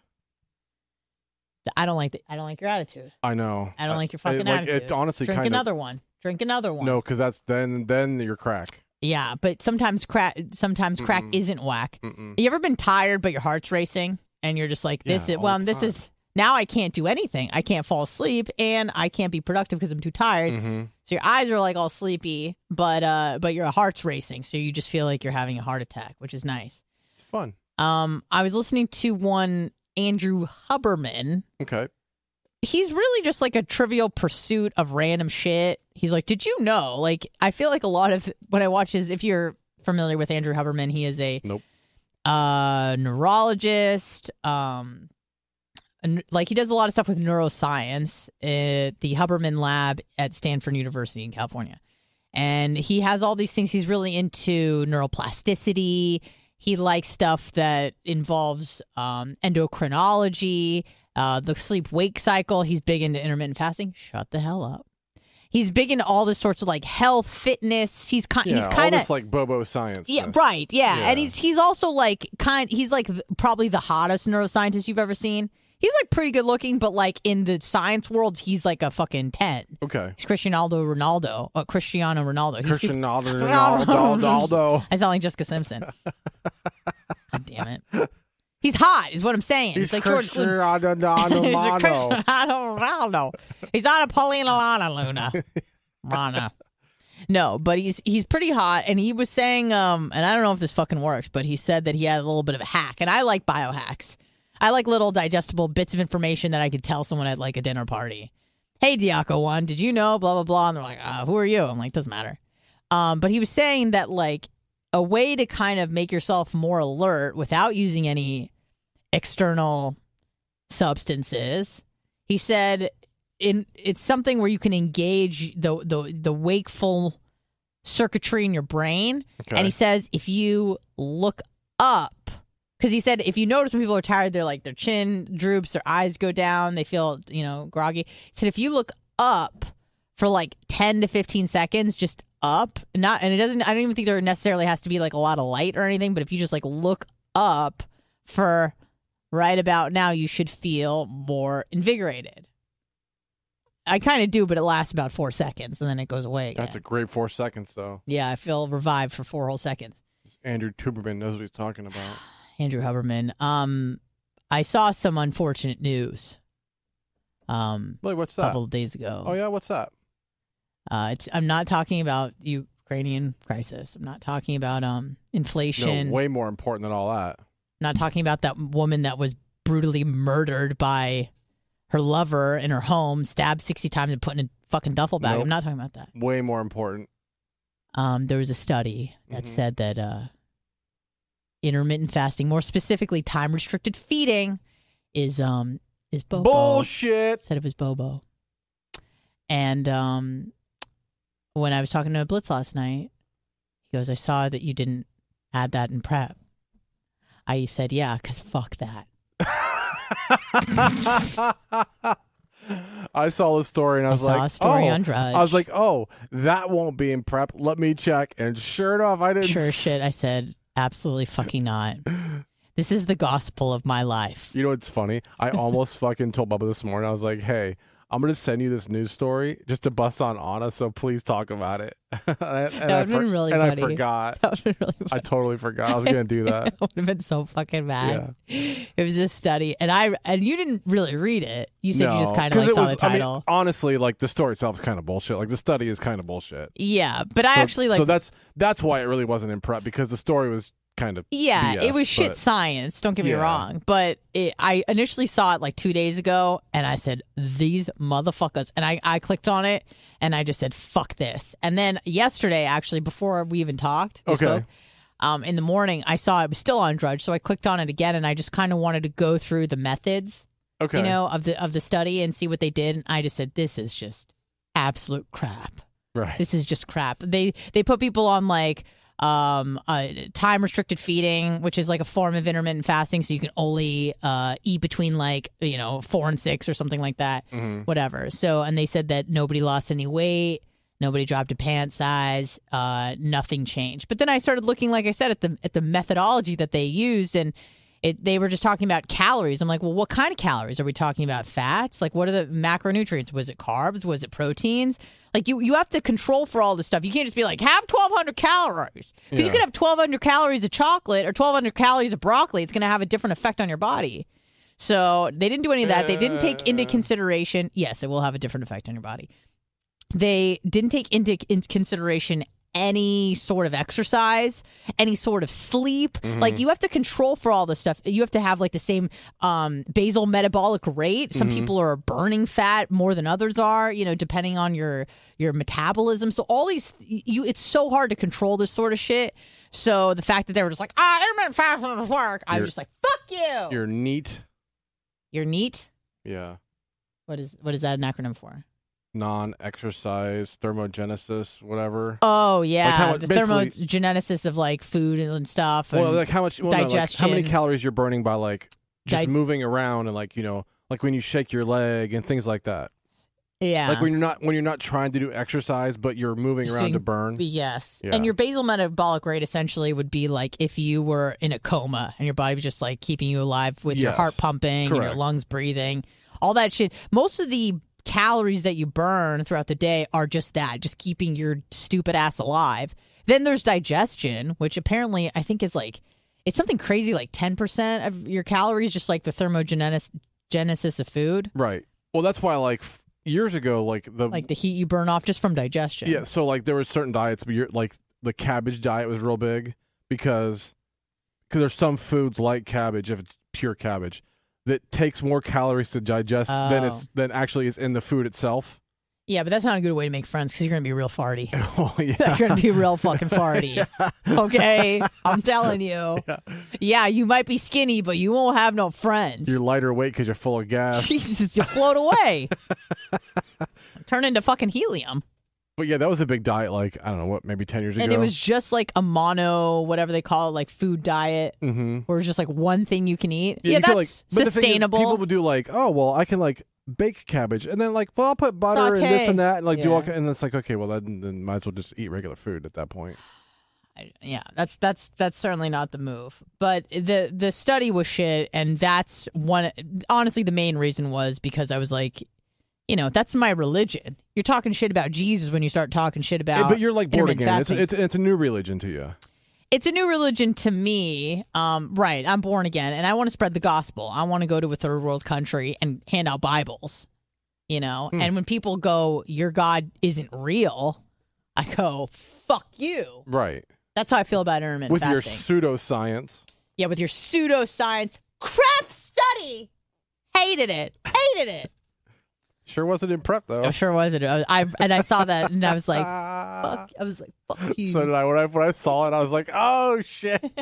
I don't like the, I don't like your attitude. I know. I don't like your fucking like, attitude. It honestly Drink kind of another one. Drink another one. no, because that's then then you're crack. Yeah, but sometimes crack sometimes crack Mm-mm. isn't whack. Mm-mm. You ever been tired but your heart's racing and you're just like this Yeah, is well this is now I can't do anything. I can't fall asleep and I can't be productive because I'm too tired. Mm-hmm. So your eyes are like all sleepy, but uh but your heart's racing, so you just feel like you're having a heart attack, which is nice. It's fun. Um, I was listening to one Andrew Huberman. Okay. He's really just like a trivial pursuit of random shit. He's like, did you know? Like, I feel like a lot of what I watch is if you're familiar with Andrew Huberman, he is a Nope. uh, neurologist. Um, and, like he does a lot of stuff with neuroscience at the Huberman Lab at Stanford University in California. And he has all these things. He's really into neuroplasticity. He likes stuff that involves um, endocrinology, uh, the sleep wake cycle. He's big into intermittent fasting. Shut the hell up. He's big into all this sorts of like health, fitness. He's kind. Yeah, he's kind of like Bobo science. yeah, right. Yeah. Yeah. and he's he's also like kind. He's like probably the hottest neuroscientist you've ever seen. He's like pretty good looking, but like in the science world, he's like a fucking ten. Okay. He's Cristiano Ronaldo. Uh, Cristiano Ronaldo. He's super- Ronaldo. Ronaldo. I sound like Jessica Simpson. God damn it. He's hot, is what I'm saying. He's like George Christian Clooney. He's a Ronaldo. Cristiano Ronaldo. He's on a Paulina Lana Luna. Rana. No, but he's he's pretty hot, and he was saying, um, and I don't know if this fucking works, but he said that he had a little bit of a hack, and I like biohacks. I like little digestible bits of information that I could tell someone at like a dinner party. Hey, Diaco one, did you know? Blah blah blah. And they're like, uh, who are you? I'm like, doesn't matter. Um, but he was saying that like a way to kind of make yourself more alert without using any external substances. He said in it's something where you can engage the the the wakeful circuitry in your brain. Okay. And he says if you look up because he said if you notice when people are tired, they're like their chin droops, their eyes go down, they feel you know groggy. He said if you look up for like ten to fifteen seconds, just up, not and it doesn't. I don't even think there necessarily has to be like a lot of light or anything, but if you just like look up for right about now, you should feel more invigorated. I kind of do, but it lasts about four seconds and then it goes away. Again. That's a great four seconds, though. yeah, I feel revived for four whole seconds. Andrew Tuberman knows what he's talking about. Andrew Huberman. Um, I saw some unfortunate news. Um, Wait, what's that? a couple of days ago. Oh yeah, what's that? Uh, it's. I'm not talking about the Ukrainian crisis. I'm not talking about um inflation. No, way more important than all that. Not talking about that woman that was brutally murdered by her lover in her home, stabbed 60 times and put in a fucking duffel bag. Nope. I'm not talking about that. Way more important. Um, there was a study that Mhm. said that uh, intermittent fasting, more specifically time restricted feeding, is um is bobo. Bullshit. Said it was bobo. And um, when I was talking to Blitz last night, he goes, "I saw that you didn't add that in prep." I said, "Yeah, because fuck that." I saw the story and I I was saw like, a story oh. on Drudge. I was like, oh, that won't be in prep. Let me check. And sure enough, I didn't. sure shit. I said, absolutely fucking not. This is the gospel of my life. You know what's funny? I almost fucking told Bubba this morning. I was like, hey, I'm gonna send you this news story just to bust on Anna. So please talk about it. and That would've been really and funny. I forgot. That would have been really I totally forgot. I was gonna do that. That would have been so fucking bad. It was this study, and I and you didn't really read it. You said you just kind of like saw was- the I mean, title. honestly, like the story itself is kind of bullshit. Like the study is kind of bullshit. yeah, but I So- actually like. So that's that's why it really wasn't in prep because the story was kind of yeah, BS, it was shit science. Don't get me Yeah. wrong, but it, I initially saw it like two days ago, and I said these motherfuckers, and I I clicked on it, and I just said fuck this. And then yesterday, actually, before we even talked, we Okay. spoke, um, in the morning, I saw it was still on Drudge, so I clicked on it again, and I just kind of wanted to go through the methods, okay. you know, of the of the study and see what they did. And I just said, this is just absolute crap. right. This is just crap. They they put people on like um uh, time restricted feeding, which is like a form of intermittent fasting, so you can only uh eat between like you know four and six or something like that, Mhm. whatever. So and they said that nobody lost any weight. Nobody dropped a pant size. Uh, nothing changed. But then I started looking, like I said, at the at the methodology that they used, and it they were just talking about calories. I'm like, well, what kind of calories are we talking about? Fats? Like, what are the macronutrients? Was it carbs? Was it proteins? Like, you you have to control for all this stuff. You can't just be like, have 1,200 calories because you Yeah. could have 1,200 calories of chocolate or 1,200 calories of broccoli. It's going to have a different effect on your body. So they didn't do any of that. They didn't take into uh. consideration. Yes, it will have a different effect on your body. They didn't take into consideration any sort of exercise, any sort of sleep. Like you have to control for all this stuff. You have to have like the same um, basal metabolic rate. Some people are burning fat more than others are, you know, depending on your your metabolism. So all these you it's so hard to control this sort of shit. So the fact that they were just like, ah, intermittent fasting doesn't work, I was just like, fuck you. You're NEAT. You're NEAT. Yeah. What is what is that an acronym for? Non-exercise, thermogenesis, whatever. Oh yeah, much- the thermogenesis of like food and stuff. Well, like how much? Well, no, like, how many calories you're burning by like just Di- moving around and like you know, like when you shake your leg and things like that. yeah, Like when you're not when you're not trying to do exercise, but you're moving Just around to burn. Yes. Yeah. And your basal metabolic rate essentially would be like if you were in a coma and your body was just like keeping you alive with your heart pumping and your lungs breathing, all that shit. Most of the calories that you burn throughout the day are just that, just keeping your stupid ass alive. Then there's digestion, which apparently I think is like it's something crazy like 10% of your calories just like the thermogenesis genesis of food, Right. Well, that's why like f- years ago, like the like the heat you burn off just from digestion. yeah. So like there were certain diets, but you're like the cabbage diet was real big because because there's some foods like cabbage if it's pure cabbage that takes more calories to digest than Oh. it's than actually is in the food itself. Yeah, but that's not a good way to make friends because you're gonna be real farty. oh yeah. you're gonna be real fucking farty. Okay, I'm telling you. Yeah. you might be skinny, but you won't have no friends. You're lighter weight because you're full of gas. Jesus, you float away. Turn into fucking helium. But yeah, that was a big diet. Like I don't know what, maybe ten years ago. And it was just like a mono, whatever they call it, like food diet, Mm-hmm. where it's just like one thing you can eat. Yeah, could, that's like, thing is, sustainable. people would do like, oh well, I can like bake cabbage, and then like, well, I'll put butter and this and that, and like do all, and it's like, okay, well, then, then might as well just eat regular food at that point. I- yeah, that's that's that's certainly not the move. But the the study was shit, and that's one. Honestly, the main reason was because I was like, you know, that's my religion. You're talking shit about Jesus when you start talking shit about. but you're like born again. It's, it's it's a new religion to you. it's a new religion to me. Um, right, I'm born again, and I want to spread the gospel. I want to go to a third world country and hand out Bibles. You know, Hmm. and when people go, "Your God isn't real," I go, "Fuck you." Right. That's how I feel about intermittent With your pseudoscience. Yeah, with your pseudoscience crap study. Hated it. Hated it. Sure wasn't in prep though. I sure was it. I, I and I saw that and I was like, fuck. I was like, fuck you. So did I. When I when I saw it, I was like, oh shit.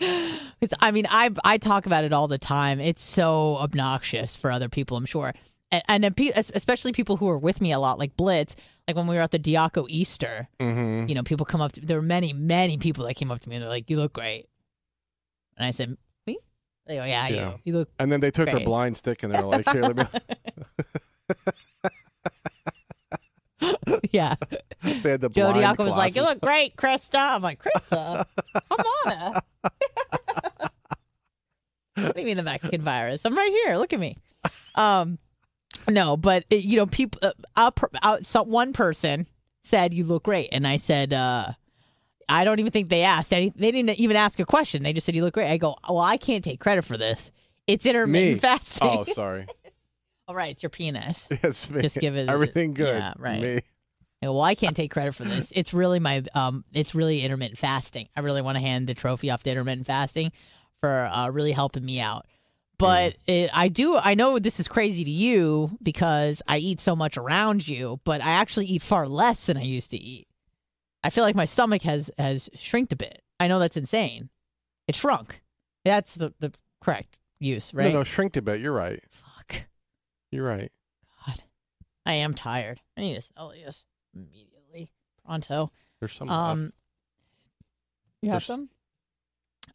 It's, I mean, I I talk about it all the time. It's so obnoxious for other people, I'm sure, and, and especially people who are with me a lot, like Blitz. Like when we were at the Diaco Easter, mm-hmm. you know, people come up to. There were many, many people that came up to me and they're like, "You look great," and I said? They go, "Yeah, Yeah. you. You look." And then they took their blind stick and they're like, here, let me. Yeah. They had the Joe blind Diaco was like, "You look great, Krista." I'm like, "Krista, come on." what do you mean the Mexican virus? I'm right here. Look at me. Um, no, but it, you know, people. Uh, out, out, some, one person said you look great, and I said, uh, I don't even think they asked any. They didn't even ask a question. They just said you look great. I go, well, I can't take credit for this. It's intermittent Me. fasting. Oh, sorry. All right, it's your penis. Yes, me. Just give it- everything good. yeah, right. Me. I go, well, I can't take credit for this. It's really my um, it's really intermittent fasting. I really want to hand the trophy off to intermittent fasting for uh, really helping me out. But it, I do. I know this is crazy to you because I eat so much around you, but I actually eat far less than I used to eat. I feel like my stomach has has shrinked a bit. I know that's insane. It shrunk. That's the the correct use, right? No, no, shrinked a bit. You're right. Fuck. You're right. God, I am tired. I need to Celsius immediately, pronto. There's some Um, you have There's- some?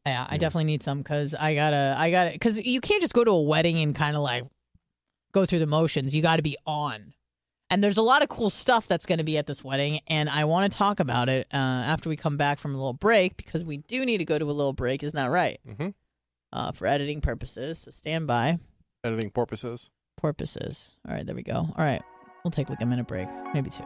Yeah, I Yeah. definitely need some because I gotta, I gotta, because you can't just go to a wedding and kind of like go through the motions. You got to be on. And there's a lot of cool stuff that's going to be at this wedding, and I want to talk about it uh, after we come back from a little break because we do need to go to a little break. Isn't that right? left. hmm Uh, for editing purposes, so stand by. Editing purposes. Purposes. All right, there we go. All right, we'll take like a minute break, maybe two.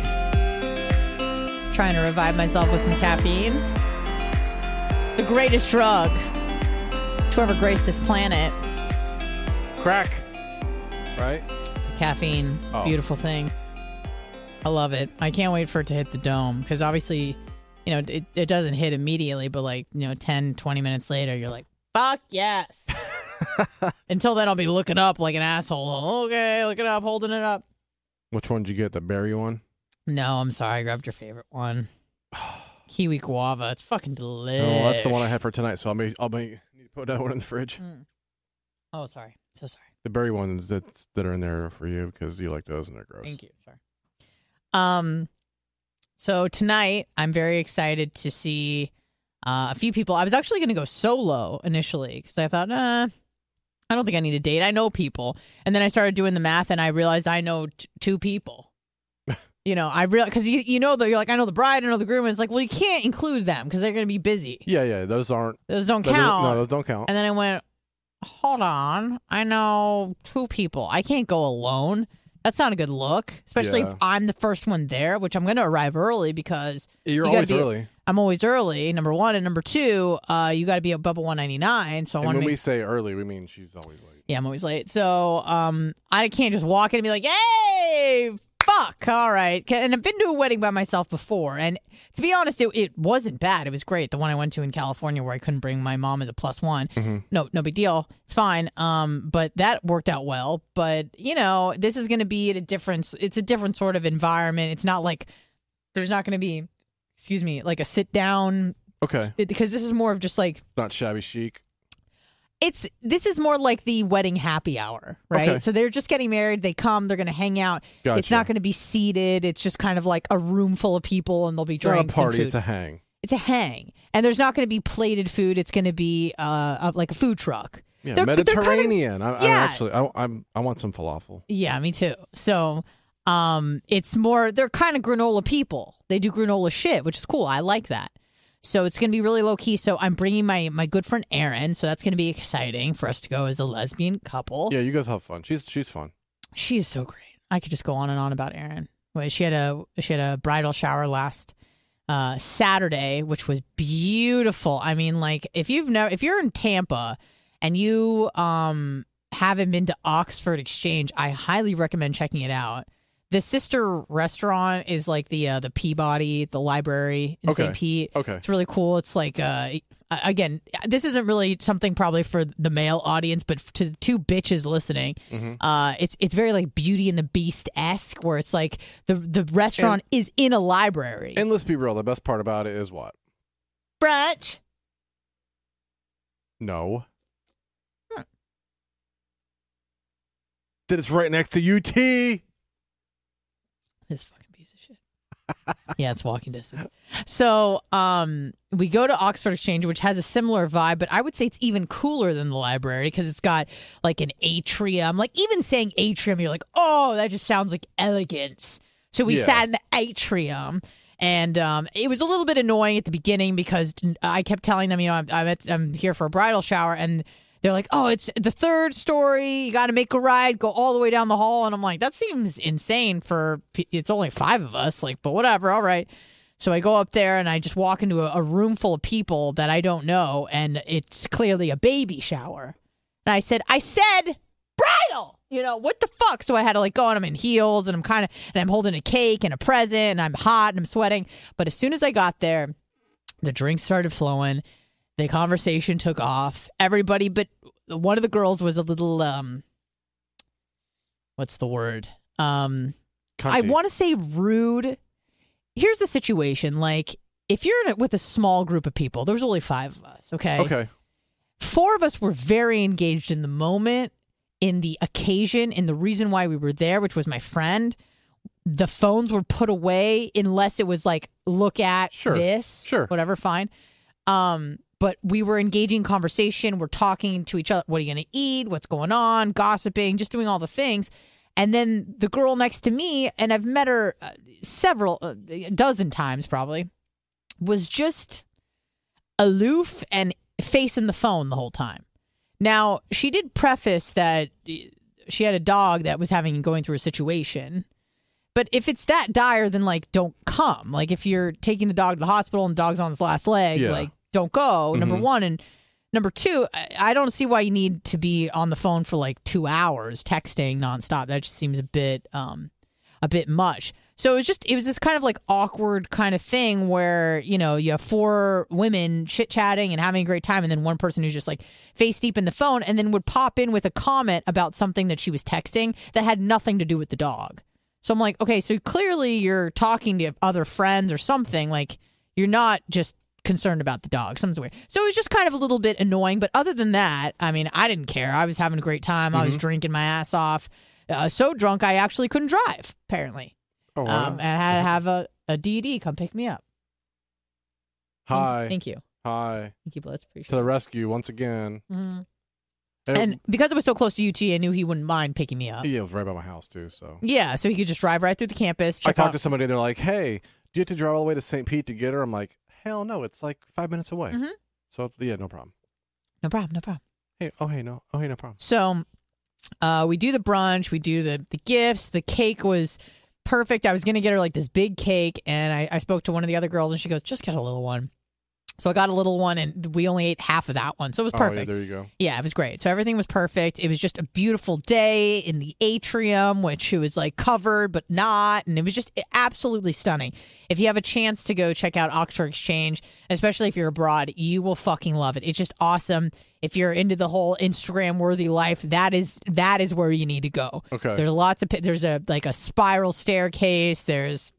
Trying to revive myself with some caffeine. The greatest drug to ever grace this planet. Crack. Right? Caffeine. It's a Oh. beautiful thing. I love it. I can't wait for it to hit the dome because obviously, you know, it, it doesn't hit immediately, but like, you know, 10, 20 minutes later, you're like, fuck yes. Until then, I'll be looking up like an asshole. Okay, looking up, holding it up. Which one did you get? The berry one? No, I'm sorry. I grabbed your favorite one. Kiwi guava. It's fucking delicious. No, that's the one I have for tonight. So I'll make, I'll make, need to put that one in the fridge. Oh, sorry. So sorry. The berry ones that that are in there are for you because you like those and they're gross. Thank you. Sorry. Um, so tonight I'm very excited to see uh, a few people. I was actually going to go solo initially because I thought, nah, I don't think I need a date. I know people, and then I started doing the math and I realized I know t- two people. You know, I real because you you know that you're like I know the bride, I know the groom, and it's like, well, you can't include them because they're going to be busy. Yeah, yeah. Those aren't. Those don't those- count. No, those don't count. And then I went, hold on. I know two people. I can't go alone. That's not a good look, especially Yeah. if I'm the first one there, which I'm going to arrive early because You're you always be- early. I'm always early. Number one and number two, uh, you got to be at Bubba 199. So I And when to we say early, we mean she's always late. Yeah, I'm always late. So um, I can't just walk in and be like, "Hey, fuck, All right. And I've been to a wedding by myself before, and to be honest, it, it wasn't bad. It was great. The one I went to in California, where I couldn't bring my mom as a plus one. No, no big deal. It's fine. Um, but that worked out well. But you know, this is going to be at a different. It's a different sort of environment. It's not like there's not going to be, excuse me, like a sit down Okay, because this is more of just like not shabby chic. It's this is more like the wedding happy hour, right? Okay. So they're just getting married. They come. They're going to hang out. It's not going to be seated. It's just kind of like a room full of people, and there'll be It's not a party. It's a hang. it's a hang, and there's not going to be plated food. It's going to be uh, like a food truck. Yeah, They're- they're kind of- Mediterranean. I, I Yeah. actually, I, I'm, I want some falafel. Yeah, me too. So um it's more they're kind of granola people. They do granola shit, which is cool. I like that. So it's going to be really low key. So I'm bringing my my good friend Erin, so that's going to be exciting for us to go as a lesbian couple. Yeah, you guys have fun. She's, she's fun. She is so great. I could just go on and on about Erin. Wait, she had a she had a bridal shower last uh, Saturday, which was beautiful. I mean, like if you've never if you're in Tampa and you um haven't been to Oxford Exchange, I highly recommend checking it out. The sister restaurant is like the uh, the Peabody, the library in Okay. St. Pete. Okay. It's really cool. It's like uh again, this isn't really something probably for the male audience, but to the two bitches listening, Mm-hmm. uh it's it's very like Beauty and the Beast esque, where it's like the the restaurant is in a library. And let's be real. The best part about it is what? brunch. No. Hmm. That it's right next to UT. This fucking piece of shit. yeah, it's walking distance. So, um, we go to Oxford Exchange, which has a similar vibe, but I would say it's even cooler than the library because it's got like an atrium. Like even saying atrium, you're like, oh, that just sounds like elegance. So we Yeah. sat in the atrium. And um, it was a little bit annoying at the beginning because I kept telling them, you know, I'm, I'm, at, I'm here for a bridal shower, and they're like, "Oh, it's the third story. You got to make a ride, go all the way down the hall." And I'm like, "That seems insane for it's only five of us." Like, but whatever, all right. So I go up there and I just walk into a, a room full of people that I don't know, and it's clearly a baby shower. And I said, "I said bridal." You know what the fuck? So I had to like go and I'm in heels and I'm kind of and I'm holding a cake and a present and I'm hot and I'm sweating. But as soon as I got there, the drinks started flowing. The conversation took off. Everybody, but one of the girls was a little um, what's the word? Um, I want to say rude. Here's the situation: like if you're in it with a small group of people, there's only five of us. Okay. Okay. Four of us were very engaged in the moment, in the occasion, in the reason why we were there, which was my friend. The phones were put away unless it was like, look at Sure. this, Sure. whatever, fine. Um, but we were engaging conversation. We're talking to each other. What are you going to eat? What's going on? Gossiping, just doing all the things. And then the girl next to me, and I've met her uh, several, uh, a dozen times probably, was just aloof and facing the phone the whole time. Now, she did preface that uh, she had a dog that was having going through a situation. But if it's that dire, then like don't come. Like if you're taking the dog to the hospital and the dog's on its last leg, Yeah. like don't go. Number Mhm. one and number two, I, I don't see why you need to be on the phone for like two hours texting nonstop. That just seems a bit um a bit much. So it was just it was this kind of like awkward kind of thing where you know you have four women chit chatting and having a great time, and then one person who's just like face deep in the phone, and then would pop in with a comment about something that she was texting that had nothing to do with the dog. So I'm like, okay, so clearly you're talking to other friends or something. Like you're not just concerned about the dog. Something's weird. So it was just kind of a little bit annoying. But other than that, I mean, I didn't care. I was having a great time. I was drinking my ass off. Uh, so drunk, I actually couldn't drive. Apparently, Oh, wow. um, and I had to have a a DD come pick me up. Hi. thank you, Hi. thank you, Blitz. To the it. rescue once again. Mhm. And, And because I was so close to UT, I knew he wouldn't mind picking me up. yeah, it was right by my house too. So Yeah, so he could just drive right through the campus. I talked out. to somebody. and They're like, "Hey, do you have to drive all the way to St. Pete to get her?" I'm like, "Hell no, it's like five minutes away." Mhm. So yeah, no problem. no problem, no problem. Hey, oh hey, no, oh hey, no problem. So uh, we do the brunch, we do the the gifts. The cake was perfect. I was gonna get her like this big cake, and I, I spoke to one of the other girls, and she goes, "Just get a little one." So I got a little one, and we only ate half of that one, so it was perfect. Oh yeah, there you go. Yeah, it was great. So everything was perfect. It was just a beautiful day in the atrium, which it was like covered but not, and it was just absolutely stunning. If you have a chance to go check out Oxford Exchange, especially if you're abroad, you will fucking love it. It's just awesome. If you're into the whole Instagram worthy life, that is that is where you need to go. Okay. There's lots of there's a like a spiral staircase. There's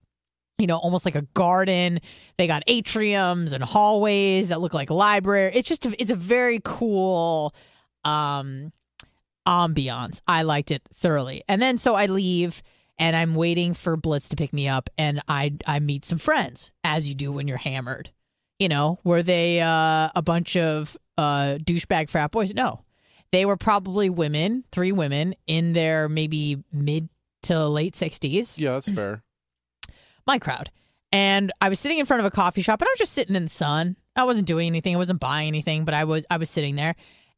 you know almost like a garden. They got atriums and hallways that look like library. It's just it's a very cool um ambiance. I liked it thoroughly. And then so I leave and I'm waiting for Blitz to pick me up and I I meet some friends as you do when you're hammered. You know, were they uh, a bunch of uh, douchebag frat boys? No, they were probably women, three women in their maybe mid to late sixties. Yeah, that's fair. My crowd. And I was sitting in front of a coffee shop, and I was just sitting in the sun. I wasn't doing anything. I wasn't buying anything, but I was I was sitting there.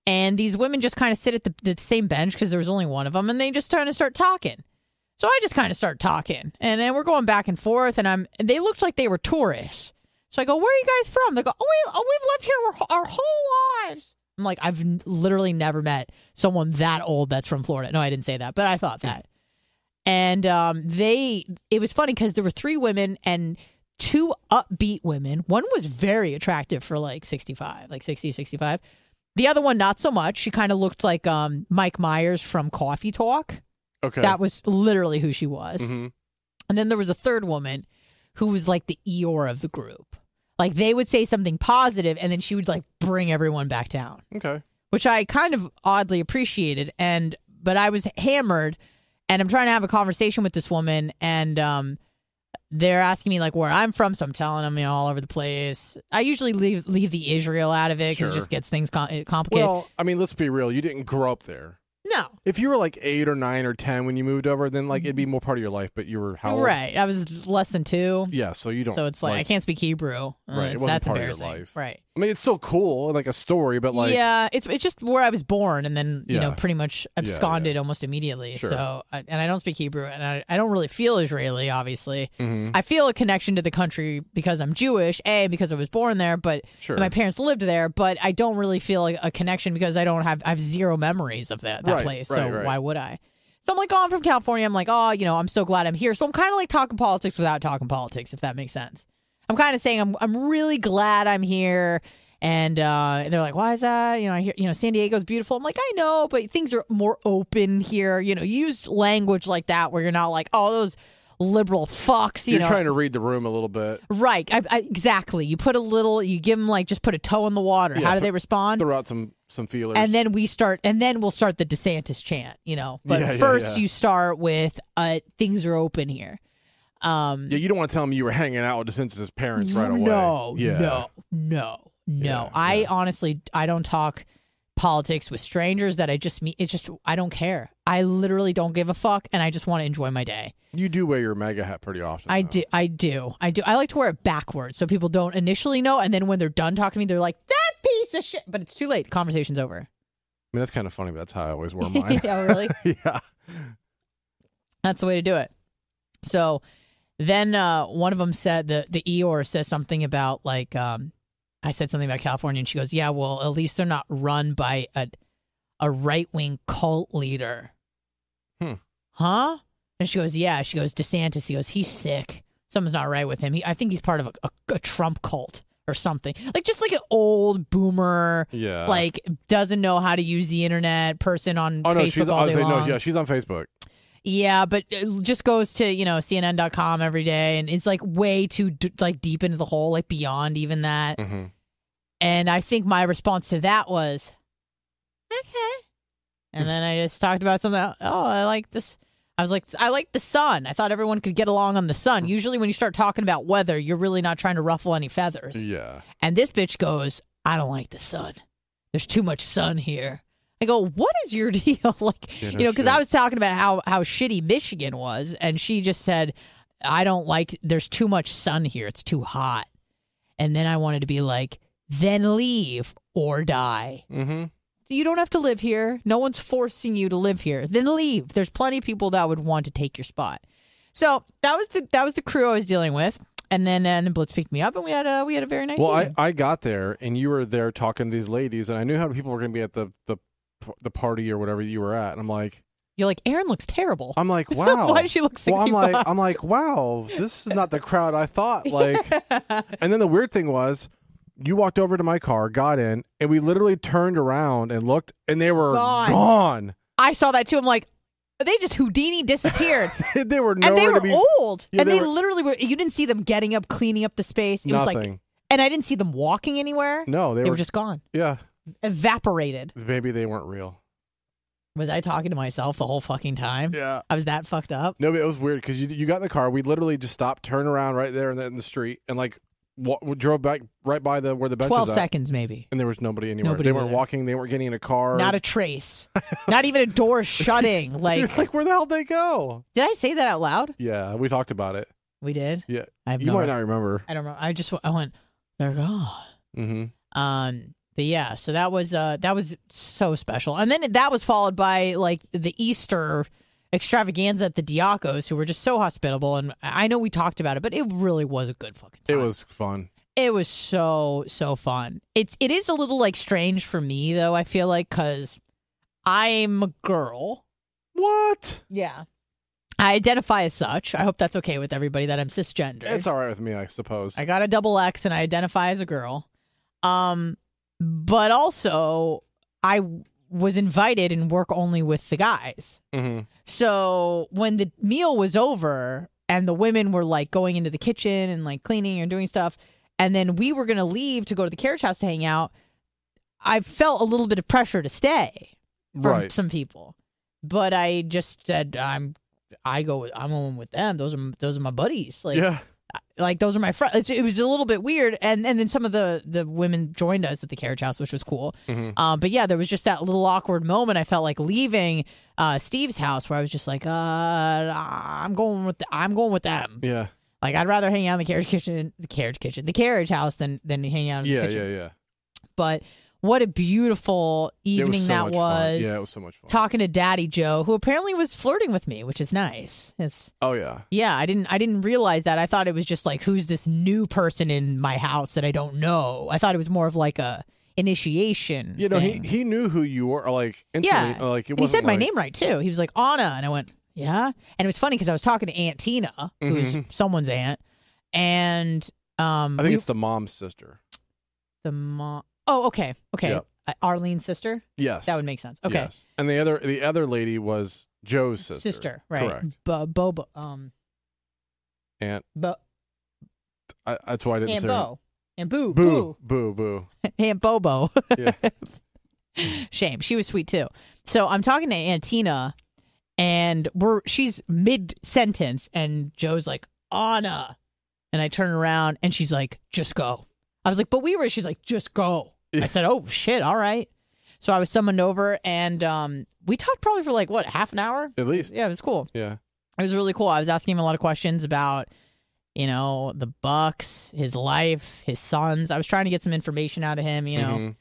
And these women just kind of sit at the, the same bench because there was only one of them, and they just kind of start talking. So I just kind of start talking, and then we're going back and forth, and I'm. They looked like they were tourists. So I go, "Where are you guys from?" They go, "Oh, we, oh we've lived here our whole lives." I'm like, I've literally never met someone that old that's from Florida. No, I didn't say that, but I thought that. And um, they, it was funny because there were three women and two upbeat women. One was very attractive for like 65, like 60, 65. The other one, not so much. She kind of looked like um, Mike Myers from Coffee Talk. Okay. That was literally who she was. hmm And then there was a third woman who was like the Eeyore of the group. Like they would say something positive and then she would like bring everyone back down, Okay. which I kind of oddly appreciated. And, but I was hammered and I'm trying to have a conversation with this woman and, um, they're asking me like where I'm from, so I'm telling them you know all over the place. I usually leave leave the Israel out of it because Sure. it just gets things com- complicated. Well, I mean, let's be real. You didn't grow up there. no, If you were like eight or nine or ten when you moved over, then like it'd be more part of your life. But you were how old? right. I was less than two, Yeah, so you don't. so it's like, I can't speak Hebrew. Uh, Right, it it's- wasn't that's part of your embarrassing. life. Right. I mean, it's still cool, like a story, but like, yeah, it's it's just where I was born, and then you know pretty much yeah. absconded almost immediately. Sure. So, I- and I don't speak Hebrew, and I, I don't really feel Israeli. Obviously, Mhm. I feel a connection to the country because I'm Jewish, a because I was born there, but Sure. my parents lived there. But I don't really feel like a connection because I don't have I have zero memories of that that Right, place. right, so right. why would I? So I'm like, oh, I'm from California. I'm like, oh, you know, I'm so glad I'm here. So I'm kind of like talking politics without talking politics, if that makes sense. I'm kind of saying I'm I'm really glad I'm here. And uh, they're like, "Why is that?" You know, I hear, you know, San Diego's beautiful. I'm like, I know, but things are more open here. You know, use language like that where you're not like, "Oh, those liberal fucks." You you're know, trying to read the room a little bit. right? I, I, exactly. You put a little, you give them like just put a toe in the water. Yeah, How do th- they respond? Throw out some some feelers. and then we start and then we'll start the desantis chant you know but yeah, first yeah. you start with uh things are open here um yeah, you don't want to tell me you were hanging out with DeSantis' parents right away. no yeah. no no no Yeah, i yeah. honestly i don't talk politics with strangers that i just meet it's just i don't care i literally don't give a fuck and i just want to enjoy my day You do wear your MAGA hat pretty often. i though. do i do i do i like to wear it backwards so people don't initially know and then when they're done talking to me they're like that piece of shit but it's too late the conversation's over I mean, that's kind of funny, but that's how I always wear mine. yeah really yeah. That's the way to do it. So then uh, one of them said the the Eeyore says something about like um, I said something about California, and she goes, "Yeah, well, at least they're not run by a a right wing cult leader." Hmm. Huh? And she goes, "Yeah." She goes, "DeSantis." He goes, "He's sick. Something's not right with him. He, I think he's part of a, a, a Trump cult or something. Like just like an old boomer." Yeah. Like doesn't know how to use the internet person on oh no, Facebook she's. all day saying, no, yeah, she's on Facebook. Yeah, but it just goes to you know CNN.com every day, and it's like way too d- like deep into the hole, like beyond even that. hmm And I think my response to that was, okay. And then I just talked about something. Oh, I like this. I was like, I like the sun. I thought everyone could get along on the sun. Usually, when you start talking about weather, you're really not trying to ruffle any feathers. Yeah. And this bitch goes, I don't like the sun. There's too much sun here. I go, what is your deal? like, Yeah, no you know, because I was talking about how how shitty Michigan was, and she just said, I don't like. There's too much sun here. It's too hot. And then I wanted to be like, then leave or die. Mm-hmm. You don't have to live here. No one's forcing you to live here. Then leave. There's plenty of people that would want to take your spot. So that was the that was the crew I was dealing with. And then and then Blitz picked me up, and we had a we had a very nice. Well, I. I got there and you were there talking to these ladies, and I knew how many people were going to be at the, the the party or whatever you were at, and I'm like, You're like, Erin looks terrible. I'm like, wow. Why does she look Well, I'm like, I'm like, wow, this is not the crowd I thought. Like, and then the weird thing was, you walked over to my car, got in, and we literally turned around and looked, and they were Gone. gone. I saw that too. I'm like, they just Houdini disappeared. they were and they were be. old. Yeah, and they they, were- literally were, you didn't see them getting up, cleaning up the space. It was like, Nothing. and I didn't see them walking anywhere. no, they, They were, were just gone, Yeah, evaporated. maybe they weren't real. Was I talking to myself the whole fucking time? Yeah. I was that fucked up. No, but it was weird because you you got in the car. We literally just stopped, turned around right there in the, in the street, and like wa- we drove back right by the where the bench 12 is at, seconds, maybe. and there was nobody anywhere. Nobody they weren't there. walking. They weren't getting in a car. Not a trace. Not even a door shutting. Like, like, where the hell did they go? did I say that out loud? Yeah, we talked about it. We did. Yeah, I have you no. might not remember. I don't know. I just I went. They're gone. Mm-hmm. Um, but yeah, so that was uh that was so special, and then that was followed by like the Easter extravaganza at the Diacos, who were just so hospitable, and I know we talked about it, but it really was a good fucking. It was fun. It was so so fun. It's it is a little like strange for me though. I feel like because I'm a girl. What? Yeah. I identify as such. I hope that's okay with everybody that I'm cisgender. It's all right with me, I suppose. I got a double X and I identify as a girl. Um, but also I was invited and work only with the guys. mm-hmm. So when the meal was over and the women were like going into the kitchen and like cleaning and doing stuff, and then we were gonna leave to go to the carriage house to hang out, I felt a little bit of pressure to stay from Right. some people. But I just said I'm I go with, I'm going with them. Those are those are my buddies. Like yeah. Like those are my friends. It was a little bit weird, and and then some of the the women joined us at the carriage house, which was cool. Mhm. Um, but yeah, there was just that little awkward moment. I felt like leaving uh, Steve's house, where I was just like, uh, I'm going with the, I'm going with them. Yeah. Like I'd rather hang out in the carriage kitchen, the carriage kitchen, the carriage house than than hang out in the Yeah. kitchen. Yeah. Yeah. But what a beautiful evening was so that was. Fun. Yeah, it was so much fun. Talking to Daddy Joe, who apparently was flirting with me, which is nice. It's oh yeah. yeah, I didn't I didn't realize that. I thought it was just like who's this new person in my house that I don't know. I thought it was more of like a initiation. You know, he thing. he knew who you were. Like instantly. yeah, Like it he said my name right too. He was like Anna, and I went yeah, and it was funny because I was talking to Aunt Tina, who's Mhm. someone's aunt, and um, I think we- it's the mom's sister. the mom. Oh, okay, okay, Yep. Uh, Arlene's sister. Yes. That would make sense. Okay, Yes. And the other the other lady was Joe's sister. Sister, right? Correct. Bo, Bobo, um, Aunt. Bo, I, that's why I didn't Aunt say. her- Bo, and Boo, Boo. Boo. Boo. Aunt Bobo. Yeah. Shame. She was sweet too. So I'm talking to Aunt Tina, and we're she's mid sentence, and Joe's like Anna, and I turn around and she's like, "Just go." I was like, "But we were." She's like, "Just go." I said, "Oh shit, all right." So I was summoned over, and um, we talked probably for like what half an hour. At least. Yeah, it was cool. Yeah. It was really cool. I was asking him a lot of questions about, you know, the Bucks, his life, his sons. I was trying to get some information out of him. You know,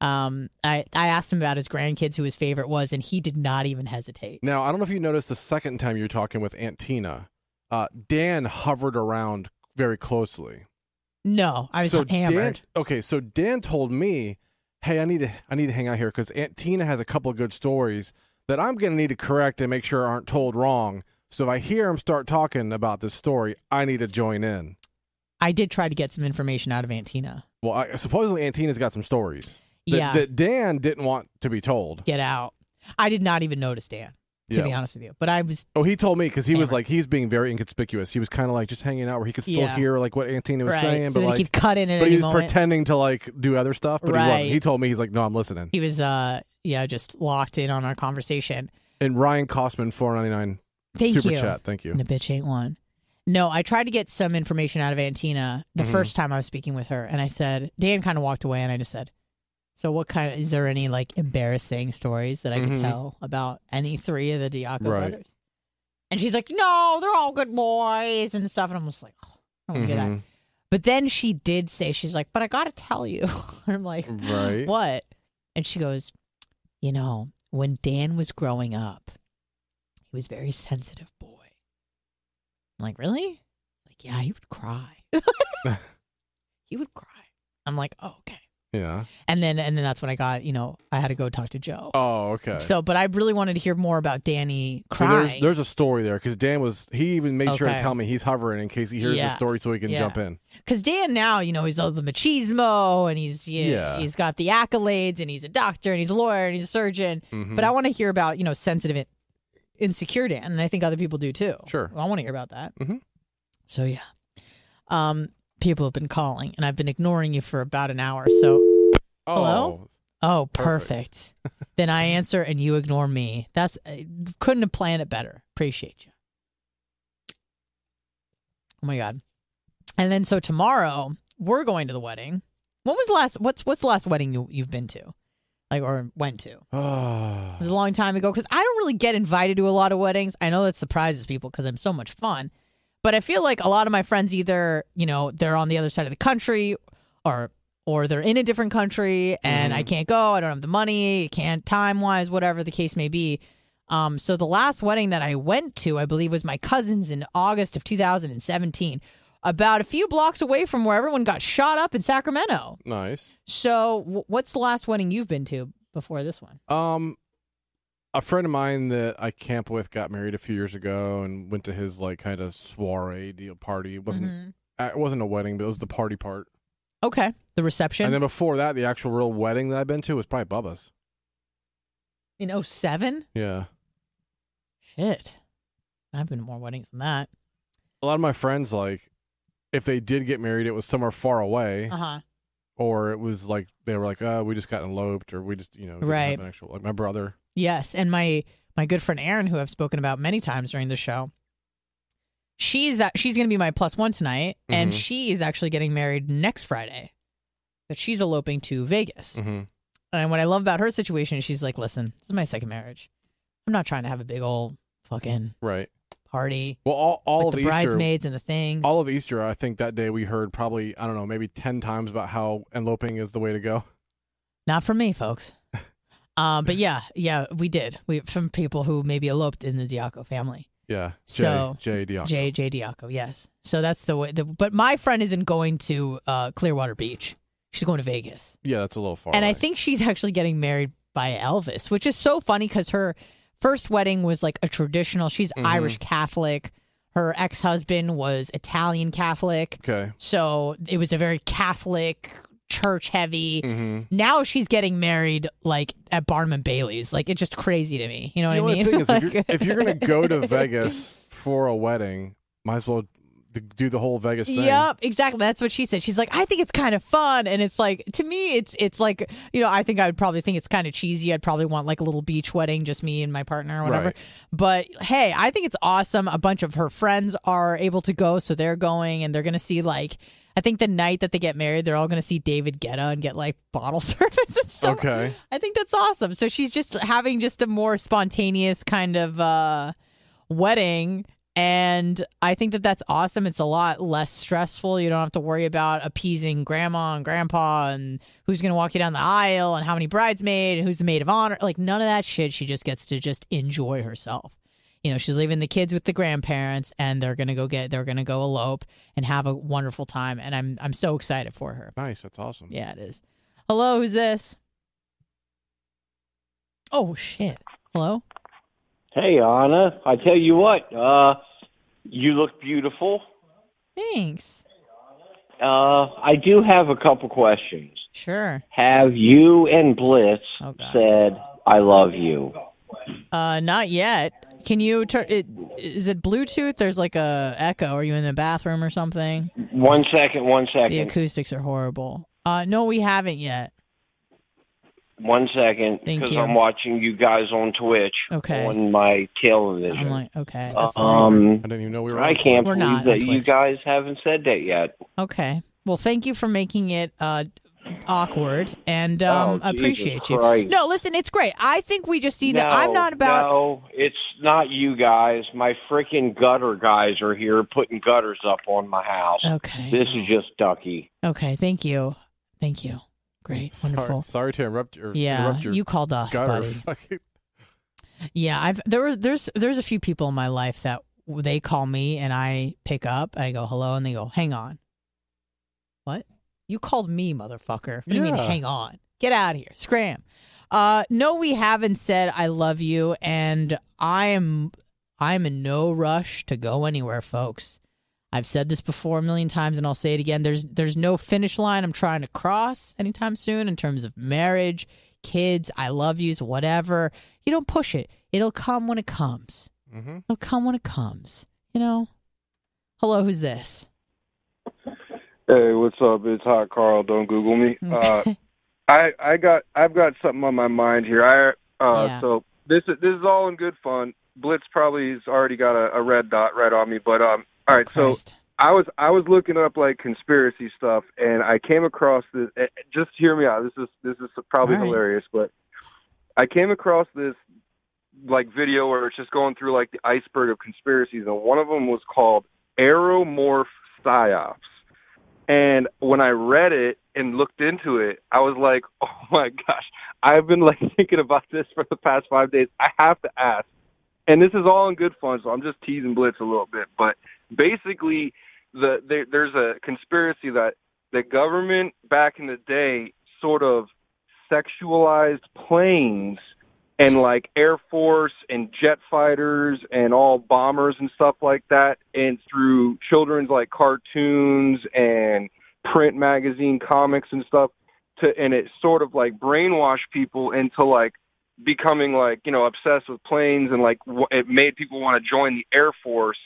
Mhm. um, I I asked him about his grandkids, who his favorite was, and he did not even hesitate. Now I don't know if you noticed the second time you were talking with Aunt Tina, uh, Dan hovered around very closely. No, I was so hammered. Dan, okay, so Dan told me, "Hey, I need to I need to hang out here because Aunt Tina has a couple of good stories that I'm going to need to correct and make sure aren't told wrong. So if I hear him start talking about this story, I need to join in." I did try to get some information out of Aunt Tina. Well, I, supposedly Aunt Tina's got some stories that, Yeah, that Dan didn't want to be told. get out. I did not even notice Dan, to Yeah. be honest with you. But I was Oh, he told me because he was like he's being very inconspicuous. He was kind of like just hanging out where he could still Yeah. hear like what Aunt Tina was right. saying, so but like cut in at but he was moment. pretending to like do other stuff. But he wasn't. He told me he's like, no, I'm listening. he was, uh, yeah, just locked in on our conversation. And Ryan Costman, four ninety nine Thank super you. chat. Thank you. And a bitch ain't one. No, I tried to get some information out of Aunt Tina the Mhm. first time I was speaking with her, and I said Dan kind of walked away, and I just said, "So, what kind of is there any like embarrassing stories that I could Mhm. tell about any three of the Diaco Right. brothers?" And she's like, "No, they're all good boys and stuff." And I'm just like, oh, "I don't get that." Mhm. But then she did say, "She's like, but I got to tell you." I'm like, Right. "What?" And she goes, "You know, when Dan was growing up, he was a very sensitive boy." I'm like, "Really?" Like, yeah, he would cry. he would cry. I'm like, "Oh, okay." Yeah. And then and then that's when I got, you know, I had to go talk to Joe. Oh, okay. So, but I really wanted to hear more about Danny crying. there's there's a story there because Dan was he even made sure to Okay. tell me he's hovering in case he hears Yeah. the story so he can Yeah. jump in. Because Dan now, you know, he's all the machismo and he's yeah, Yeah. he's got the accolades and he's a doctor and he's a lawyer and he's a surgeon. Mhm. But I want to hear about you know sensitive, insecure Dan, and I think other people do too. Sure. I want to hear about that. Mhm. So yeah, um, people have been calling and I've been ignoring you for about an hour. So oh, Hello? oh, Perfect. perfect. then I answer and you ignore me. That's uh, couldn't have planned it better. Appreciate you. Oh my god. And then so tomorrow we're going to the wedding, when was the last? What's what's the last wedding you you've been to, like or went to? It was a long time ago because I don't really get invited to a lot of weddings. I know that surprises people because I'm so much fun, but I feel like a lot of my friends either you know they're on the other side of the country or or they're in a different country and I can't go. I don't have the money. Can't time wise, whatever the case may be. Um, so the last wedding that I went to, I believe, was my cousin's in August of 2017, about a few blocks away from where everyone got shot up in Sacramento. nice. So, w- what's the last wedding you've been to before this one? Um, a friend of mine that I camp with got married a few years ago and went to his like kind of soiree deal party. It wasn't Mhm. uh, it wasn't a wedding, but it was the party part. Okay, the reception And then before that, the actual real wedding that I've been to was probably Bubba's. in 07? Yeah. Shit, I've been to more weddings than that. A lot of my friends like if they did get married, it was somewhere far away, Uh huh. or it was like they were like, "Oh, we just got eloped," or we just you know didn't have Right. an actual like my brother. Yes, and my my good friend Erin, who I've spoken about many times during the show, she's uh, she's going to be my plus one tonight, and Mhm. she is actually getting married next Friday. But she's eloping to Vegas, Mm-hmm. and what I love about her situation is she's like, "Listen, this is my second marriage. I'm not trying to have a big old fucking Right. party Well, all all of the Easter, bridesmaids and the things." all of Easter, I think that day we heard probably I don't know maybe ten times about how eloping is the way to go. Not for me, folks. Um, but yeah, yeah, we did. We from people who maybe eloped in the Diaco family. Yeah. Jay, So, Jay Diaco. J J Diaco, yes. So that's the way. The, but my friend isn't going to uh, Clearwater Beach. She's going to Vegas, Yeah, that's a little far. and I think she's actually getting married by Elvis, which is so funny because her first wedding was like a traditional. She's Mhm. Irish Catholic. Her ex husband was Italian Catholic, Okay. so it was a very Catholic, church heavy. Mm-hmm. Now she's getting married like at Barnum and Bailey's. Like it's just crazy to me. You know the what I mean? thing is, if you're, if you're gonna go to Vegas for a wedding, might as well do the whole Vegas thing. Yep, exactly. That's what she said. She's like, I think it's kind of fun, and it's like to me, it's it's like you know, I think I would probably think it's kind of cheesy. I'd probably want like a little beach wedding, just me and my partner or whatever. Right. But hey, I think it's awesome. A bunch of her friends are able to go, so they're going, and they're gonna see like. I think the night that they get married, they're all going to see David Guetta and get like bottle service and stuff. Okay. I think that's awesome. So she's just having just a more spontaneous kind of uh, wedding. And I think that that's awesome. It's a lot less stressful. You don't have to worry about appeasing grandma and grandpa and who's going to walk you down the aisle and how many bridesmaids and who's the maid of honor. Like none of that shit. She just gets to just enjoy herself. You know, she's leaving the kids with the grandparents and they're going to go get, they're going to go elope and have a wonderful time. And I'm, I'm so excited for her. Nice. That's awesome. Yeah, it is. Hello, who's this? Oh shit. Hello? Hey, Anna. I tell you what, uh, you look beautiful. Thanks. Uh, I do have a couple questions. Sure. Have you and Blitz Oh, said I love you? Uh not yet. Can you turn it is it Bluetooth? There's like a echo. Are you in the bathroom or something? One second, one second. The acoustics are horrible. Uh no, we haven't yet. one second, Thank because you. I'm watching you guys on Twitch Okay. on my television. I'm like, okay. that's not- um, I didn't even know we were. I on can't We're believe not on that you Twitch. guys haven't said that yet. okay. Well, thank you for making it uh awkward and um Oh, Jesus appreciate you. Christ. No, listen, it's great. I think we just need no, to I'm not about No, it's not you guys. My freaking gutter guys are here putting gutters up on my house. Okay. This is just Ducky. Okay, thank you. Thank you. Great. Sorry, Wonderful. sorry to interrupt your. Yeah, interrupt your you called us, gutter. buddy. Yeah, I've there were there's there's a few people in my life that they call me and I pick up and I go hello and they go hang on. What? You called me, motherfucker. What do you mean Yeah. hang on? Get out of here. Scram. Uh no, we haven't said I love you and I am I'm in no rush to go anywhere, folks. I've said this before a million times and I'll say it again. There's there's no finish line I'm trying to cross anytime soon in terms of marriage, kids, I love yous, whatever. You don't push it. It'll come when it comes. Mhm. It'll come when it comes. You know? Hello, who's this? Hey, what's up? It's Hot Carl. Don't Google me. Uh, I I got I've got something on my mind here. I uh, Yeah. so this is this is all in good fun. Blitz probably has already got a, a red dot right on me, but um, all right. So I was I was looking up like conspiracy stuff, and I came across this. eh, Just hear me out. This is this is probably right. hilarious, but I came across this like video where it's just going through like the iceberg of conspiracies, and one of them was called Aeromorph Psyops. And when I read it and looked into it, I was like, "Oh my gosh!" I've been like thinking about this for the past five days. I have to ask, and this is all in good fun, so I'm just teasing Blitz a little bit. But basically, the there, there's a conspiracy that the government back in the day sort of sexualized planes and like Air Force and jet fighters and all bombers and stuff like that, and through children's like cartoons and print magazine comics and stuff, to and it sort of like brainwashed people into like becoming like you know obsessed with planes and like w- it made people want to join the Air Force.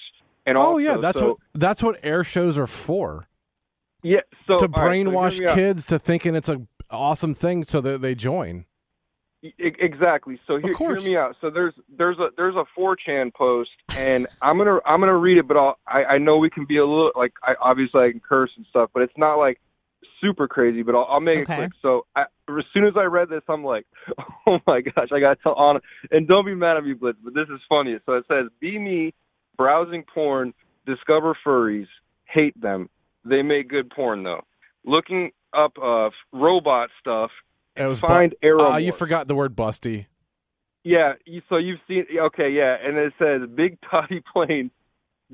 And Oh also, yeah, that's so, what that's what air shows are for. yeah. So to all right, so hear brainwash me out. kids to thinking it's a awesome thing so that they join. Exactly. So hear, hear me out. So there's there's a there's a 4chan post, and I'm gonna I'm gonna read it, but I'll, I I know we can be a little like I obviously I can curse and stuff, but it's not like super crazy. But I'll, I'll make Okay. it quick. So I, as soon as I read this, I'm like, oh my gosh, I gotta tell Anna, and don't be mad at me, Blitz, but this is funny. So it says, be me, browsing porn, discover furries, hate them. They make good porn though. Looking up uh robot stuff. It was find bu- arrow. Ah, you forgot the word busty. Yeah, you, so you've seen okay, yeah, and it says big toddy plane,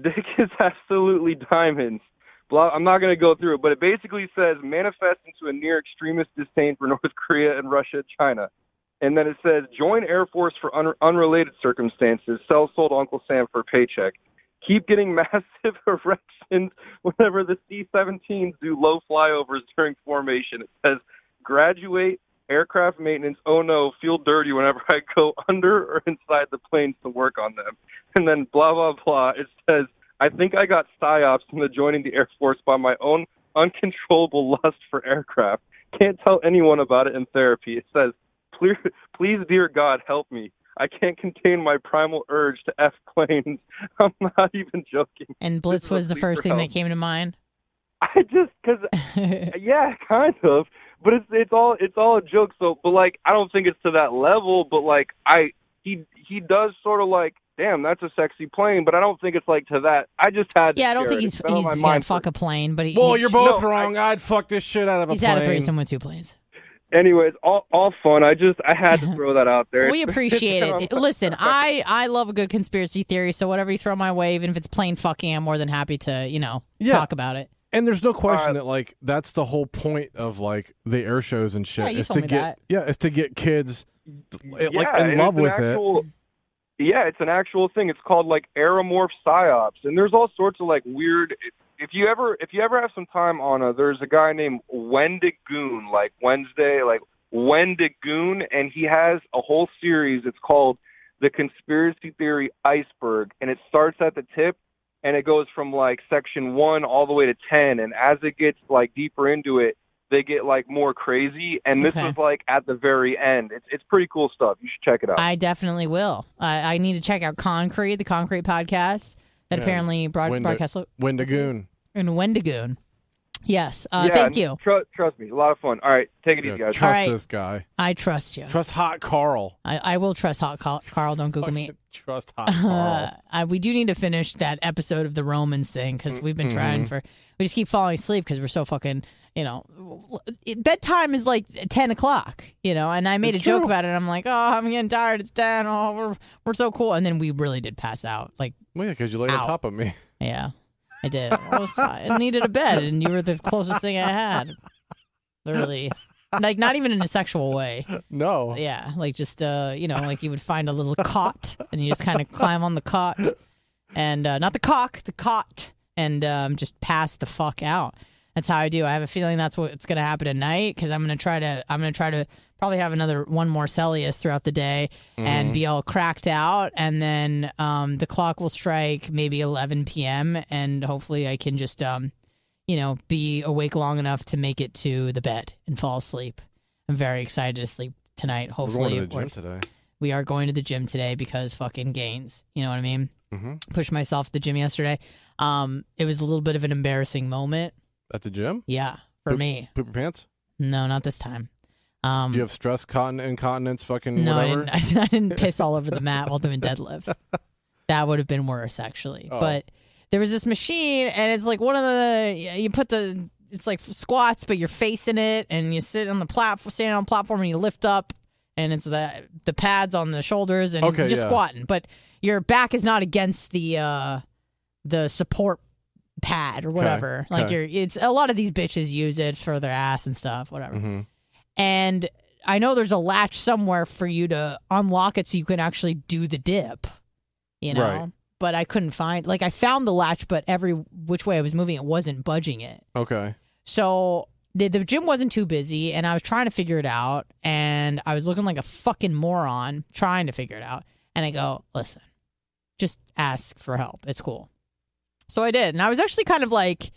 dick is absolutely diamonds. Blah, I'm not going to go through it, but it basically says manifest into a near extremist disdain for North Korea and Russia, and China, and then it says join Air Force for un- unrelated circumstances. Sell sold Uncle Sam for a paycheck. Keep getting massive erections whenever the C-17s do low flyovers during formation. It says graduate aircraft maintenance. Oh no, feel dirty whenever I go under or inside the planes to work on them. And then blah blah blah. It says I think I got psyops into joining the Air Force by my own uncontrollable lust for aircraft. Can't tell anyone about it in therapy. It says, please, please, dear God, help me. I can't contain my primal urge to F planes. I'm not even joking. And Blitz was the first thing that came to mind. I just because yeah, kind of. But it's it's all it's all a joke. So, but like I don't think it's to that level. But like I he he does sort of like damn that's a sexy plane. But I don't think it's like to that. I just had Yeah, I don't think it. he's It's been he's gonna mind fuck a plane, but he, Well, he- you're both No, wrong. I, would fuck this shit out of a he's plane. had a threesome with two planes. Anyways, all all fun. I just I had to throw that out there. We appreciate it. Listen, I I love a good conspiracy theory, so whatever you throw my way, even if it's plain fucking, I'm more than happy to you know Yeah. talk about it. And there's no question Uh, that like that's the whole point of like the air shows and shit. Yeah, you is told to me get that. yeah, is to get kids like yeah, in love with actual, Yeah, it's an actual thing. It's called like aeromorph psyops, and there's all sorts of like weird. If you ever, if you ever have some time on a, there's a guy named Wendigoon, like Wednesday, like Wendigoon, and he has a whole series. It's called the Conspiracy Theory Iceberg, and it starts at the tip, and it goes from like section one all the way to ten, and as it gets like deeper into it, they get like more crazy. And this Okay. was like at the very end. It's it's pretty cool stuff. You should check it out. I definitely will. I, I need to check out Concrete, the Concrete podcast that Yeah. apparently broad, Wendig- broadcast lo- Wendigoon. in Wendigoon. Yes, uh, yeah, thank you. Tr- trust me, a lot of fun. All right, take it Yeah, easy, guys. trust right. this guy. I trust you. Trust hot Carl. I, I will trust Hot Carl. Carl don't Google me. Trust hot Uh, Carl. I, we do need to finish that episode of the Romans thing because we've been Mm-hmm. trying for. We just keep falling asleep because we're so fucking. You know, it- bedtime is like ten o'clock. You know, and I made It's a joke about it. I'm like, oh, I'm getting tired. It's ten. Oh, we're we're so cool. And then we really did pass out. Like, well, yeah, because you laid Ow. on top of me. yeah, I did. I, was, I needed a bed, and you were the closest thing I had. Literally, like not even in a sexual way. No. Yeah, like just uh, you know, like you would find a little cot and you just kind of climb on the cot, and uh, not the cock, the cot, and um, just pass the fuck out. That's how I do. I have a feeling that's what's going to happen tonight because I'm going to try to. I'm going to try to probably have another one more Celsius throughout the day and be all cracked out, and then um, the clock will strike maybe 11 p.m. and hopefully I can just um, you know, be awake long enough to make it to the bed and fall asleep. I'm very excited to sleep tonight. Hopefully, We're going to the gym today. we are going to the gym today because fucking gains. You know what I mean? Mm-hmm. Pushed myself to the gym yesterday. Um, it was a little bit of an embarrassing moment. At the gym? Yeah, for Poop- me. Poop your pants? No, not this time. Um, Do you have stress, cotton, incontinence, fucking no, I whatever? didn't, I, didn't piss all over the mat while doing deadlifts. That would have been worse, actually. Oh. But there was this machine, and it's like one of the you put the it's like squats, but you're facing it, and you sit on the platform, standing on the platform, and you lift up, and it's the the pads on the shoulders, and Okay, just yeah. squatting, but your back is not against the uh the support pad or whatever. Like okay. you're, it's a lot of these bitches use it for their ass and stuff, whatever hmm and I know there's a latch somewhere for you to unlock it so you can actually do the dip, you know. Right. But I couldn't find like I found the latch, but every which way I was moving, it wasn't budging it. Okay. So the the gym wasn't too busy, and I was trying to figure it out, and I was looking like a fucking moron trying to figure it out. And I go, listen, just ask for help. It's cool. So I did, and I was actually kind of like,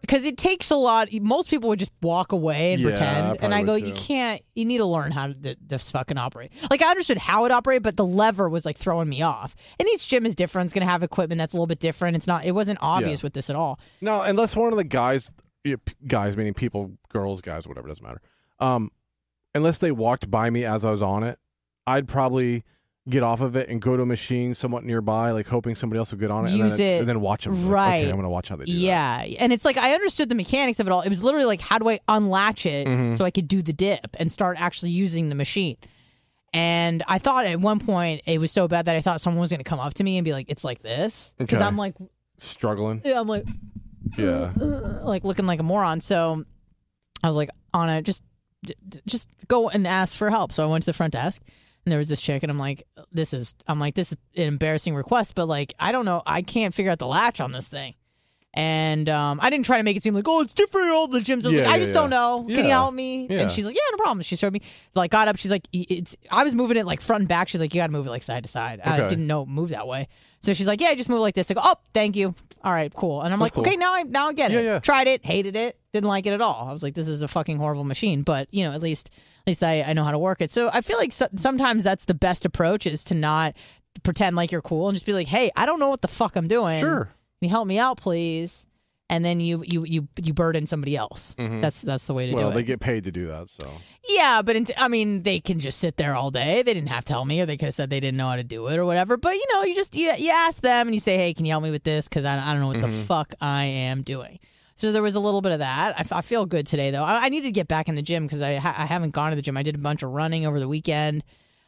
because it takes a lot. Most people would just walk away and Yeah, I pretend, and I go, you can't. You need to learn how to th- this fucking operate. Like I understood how it operated, but the lever was like throwing me off. And each gym is different. It's gonna have equipment that's a little bit different. It's not. It wasn't obvious with this at all. No, unless one of the guys, guys meaning people, girls, guys, whatever, doesn't matter. Um, unless they walked by me as I was on it, I'd probably get off of it and go to a machine somewhat nearby, like hoping somebody else would get on it, and Use then, it. and then watch them. Right. okay, I'm gonna watch how they do that. Yeah, and it's like I understood the mechanics of it all. It was literally like, how do I unlatch it Mhm. so I could do the dip and start actually using the machine? And I thought at one point it was so bad that I thought someone was going to come up to me and be like, "It's like this," because Okay. I'm like, Struggling. yeah, I'm like, Yeah. like looking like a moron. So I was like, Anna, just just go and ask for help. So I went to the front desk and there was this chick and I'm like, this is I'm like, this is an embarrassing request, but like I don't know, I can't figure out the latch on this thing. And um, I didn't try to make it seem like, oh, it's different all the gyms. I was Yeah, like, I yeah, just yeah. don't know. Can you Yeah. help me? Yeah. And she's like, yeah, no problem. She showed me. Like, got up. She's like, "Y- it's. I was moving it like front and back. She's like, you got to move it like side to side. I Okay. didn't know it moved that way. So she's like, yeah, just move it like this. I go, oh, thank you. All right, cool. And I'm like, cool. okay, now I now I get it. Yeah, yeah. Tried it, hated it, didn't like it at all. I was like, this is a fucking horrible machine. But you know, at least at least I, I know how to work it. So I feel like so, sometimes that's the best approach is to not pretend like you're cool and just be like, hey, I don't know what the fuck I'm doing. Sure. Can you help me out, please? And then you you you you burden somebody else. That's that's the way to Mm-hmm. Well, they get paid to do that, so Yeah, but in I mean, they can just sit there all day. They didn't have to tell me, or they could have said they didn't know how to do it, or whatever. But you know, you just you, you ask them and you say, "Hey, can you help me with this? Because I, I don't know what the fuck I am doing." So there was a little bit of that. I, f- I feel good today, though. I, I need to get back in the gym because I ha- I haven't gone to the gym. I did a bunch of running over the weekend,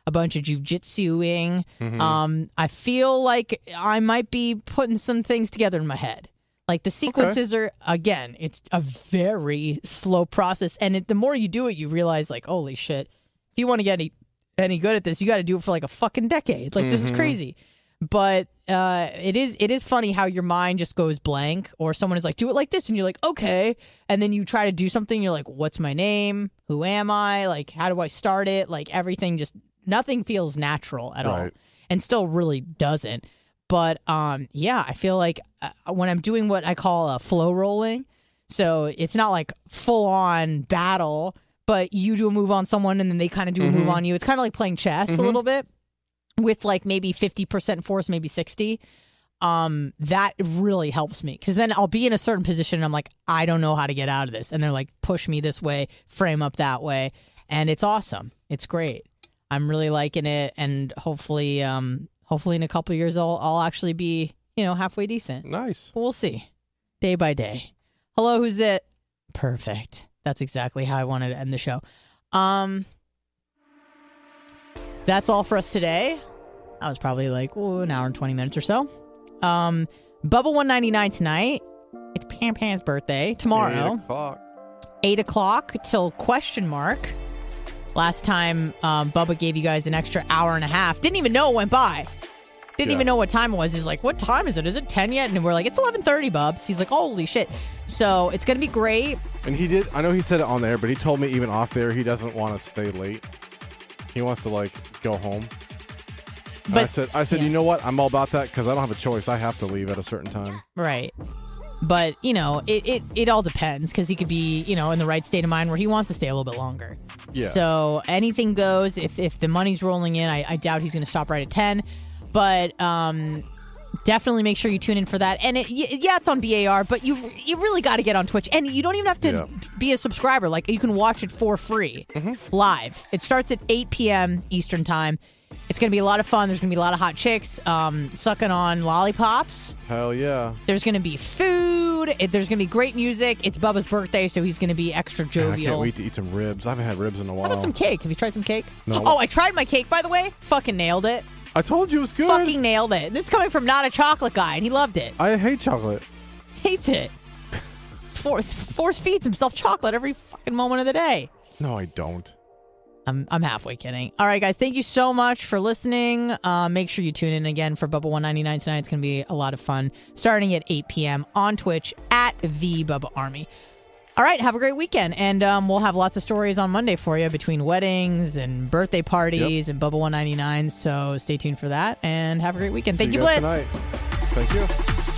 a bunch of jujitsuing. Um, I feel like I might be putting some things together in my head. Like the sequences are again, it's a very slow process, and it, the more you do it, you realize like, holy shit! If you want to get any any good at this, you got to do it for like a fucking decade. Like this is crazy. But uh, it is it is funny how your mind just goes blank, or someone is like, do it like this, and you're like, okay, and then you try to do something, you're like, what's my name? Who am I? Like, how do I start it? Like everything just nothing feels natural at all, and still really doesn't. But um, yeah, I feel like uh, when I'm doing what I call a flow rolling, so it's not like full on battle, but you do a move on someone and then they kind of do a move on you. It's kind of like playing chess a little bit with like maybe 50% force, maybe 60. Um, that really helps me because then I'll be in a certain position and I'm like, I don't know how to get out of this. And they're like, push me this way, frame up that way. And it's awesome. It's great. I'm really liking it. And hopefully, um, hopefully in a couple years, I'll, I'll actually be, you know, halfway decent. nice. But we'll see. Day by day. Hello, who's it? Perfect. That's exactly how I wanted to end the show. Um That's all for us today. I was probably like ooh, an hour and 20 minutes or so. Um Bubba 199 tonight. It's Pam Pam's birthday. Tomorrow Eight o'clock. eight o'clock till question mark. Last time um, Bubba gave you guys an extra hour and a half. Didn't even know it went by. Didn't Yeah. even know what time it was. He's like, "What time is it? Is it ten yet?" And we're like, "It's eleven thirty, Bubs." He's like, "Holy shit!" So it's gonna be great. And he did. I know he said it on there, but he told me even off there he doesn't want to stay late. He wants to like go home. And I said, I said, yeah. you know what? I'm all about that because I don't have a choice. I have to leave at a certain time. Right. but you know, it it, it all depends because he could be you know in the right state of mind where he wants to stay a little bit longer. Yeah. So anything goes. If if the money's rolling in, I, I doubt he's going to stop right at ten. But um, definitely make sure you tune in for that. And it, yeah, it's on BAR, but you you really got to get on Twitch, and you don't even have to Yeah. be a subscriber. Like you can watch it for free live. It starts at 8 p.m. Eastern time. It's going to be a lot of fun. There's going to be a lot of hot chicks um, sucking on lollipops. Hell yeah. There's going to be food. It, there's going to be great music. It's Bubba's birthday, so he's going to be extra Man, I can't wait to eat some ribs. I haven't had ribs in a while. How about some cake? Have you tried some cake? No. Oh, I tried my cake, by the way. Fucking nailed it. I told you it was good. Fucking nailed it. This is coming from not a chocolate guy, and he loved it. I hate chocolate. Hates it. Force force feeds himself chocolate every fucking moment of the day. No, I don't. I'm I'm halfway kidding. All right, guys, thank you so much for listening. Uh, make sure you tune in again for Bubba 199 tonight. It's going to be a lot of fun, starting at 8 p.m. on Twitch at the Bubba Army. All right, have a great weekend, and um, we'll have lots of stories on Monday for you between weddings and birthday parties and Bubba 199. So stay tuned for that, and have a great weekend. Thank you, guys Blitz. tonight. Thank you.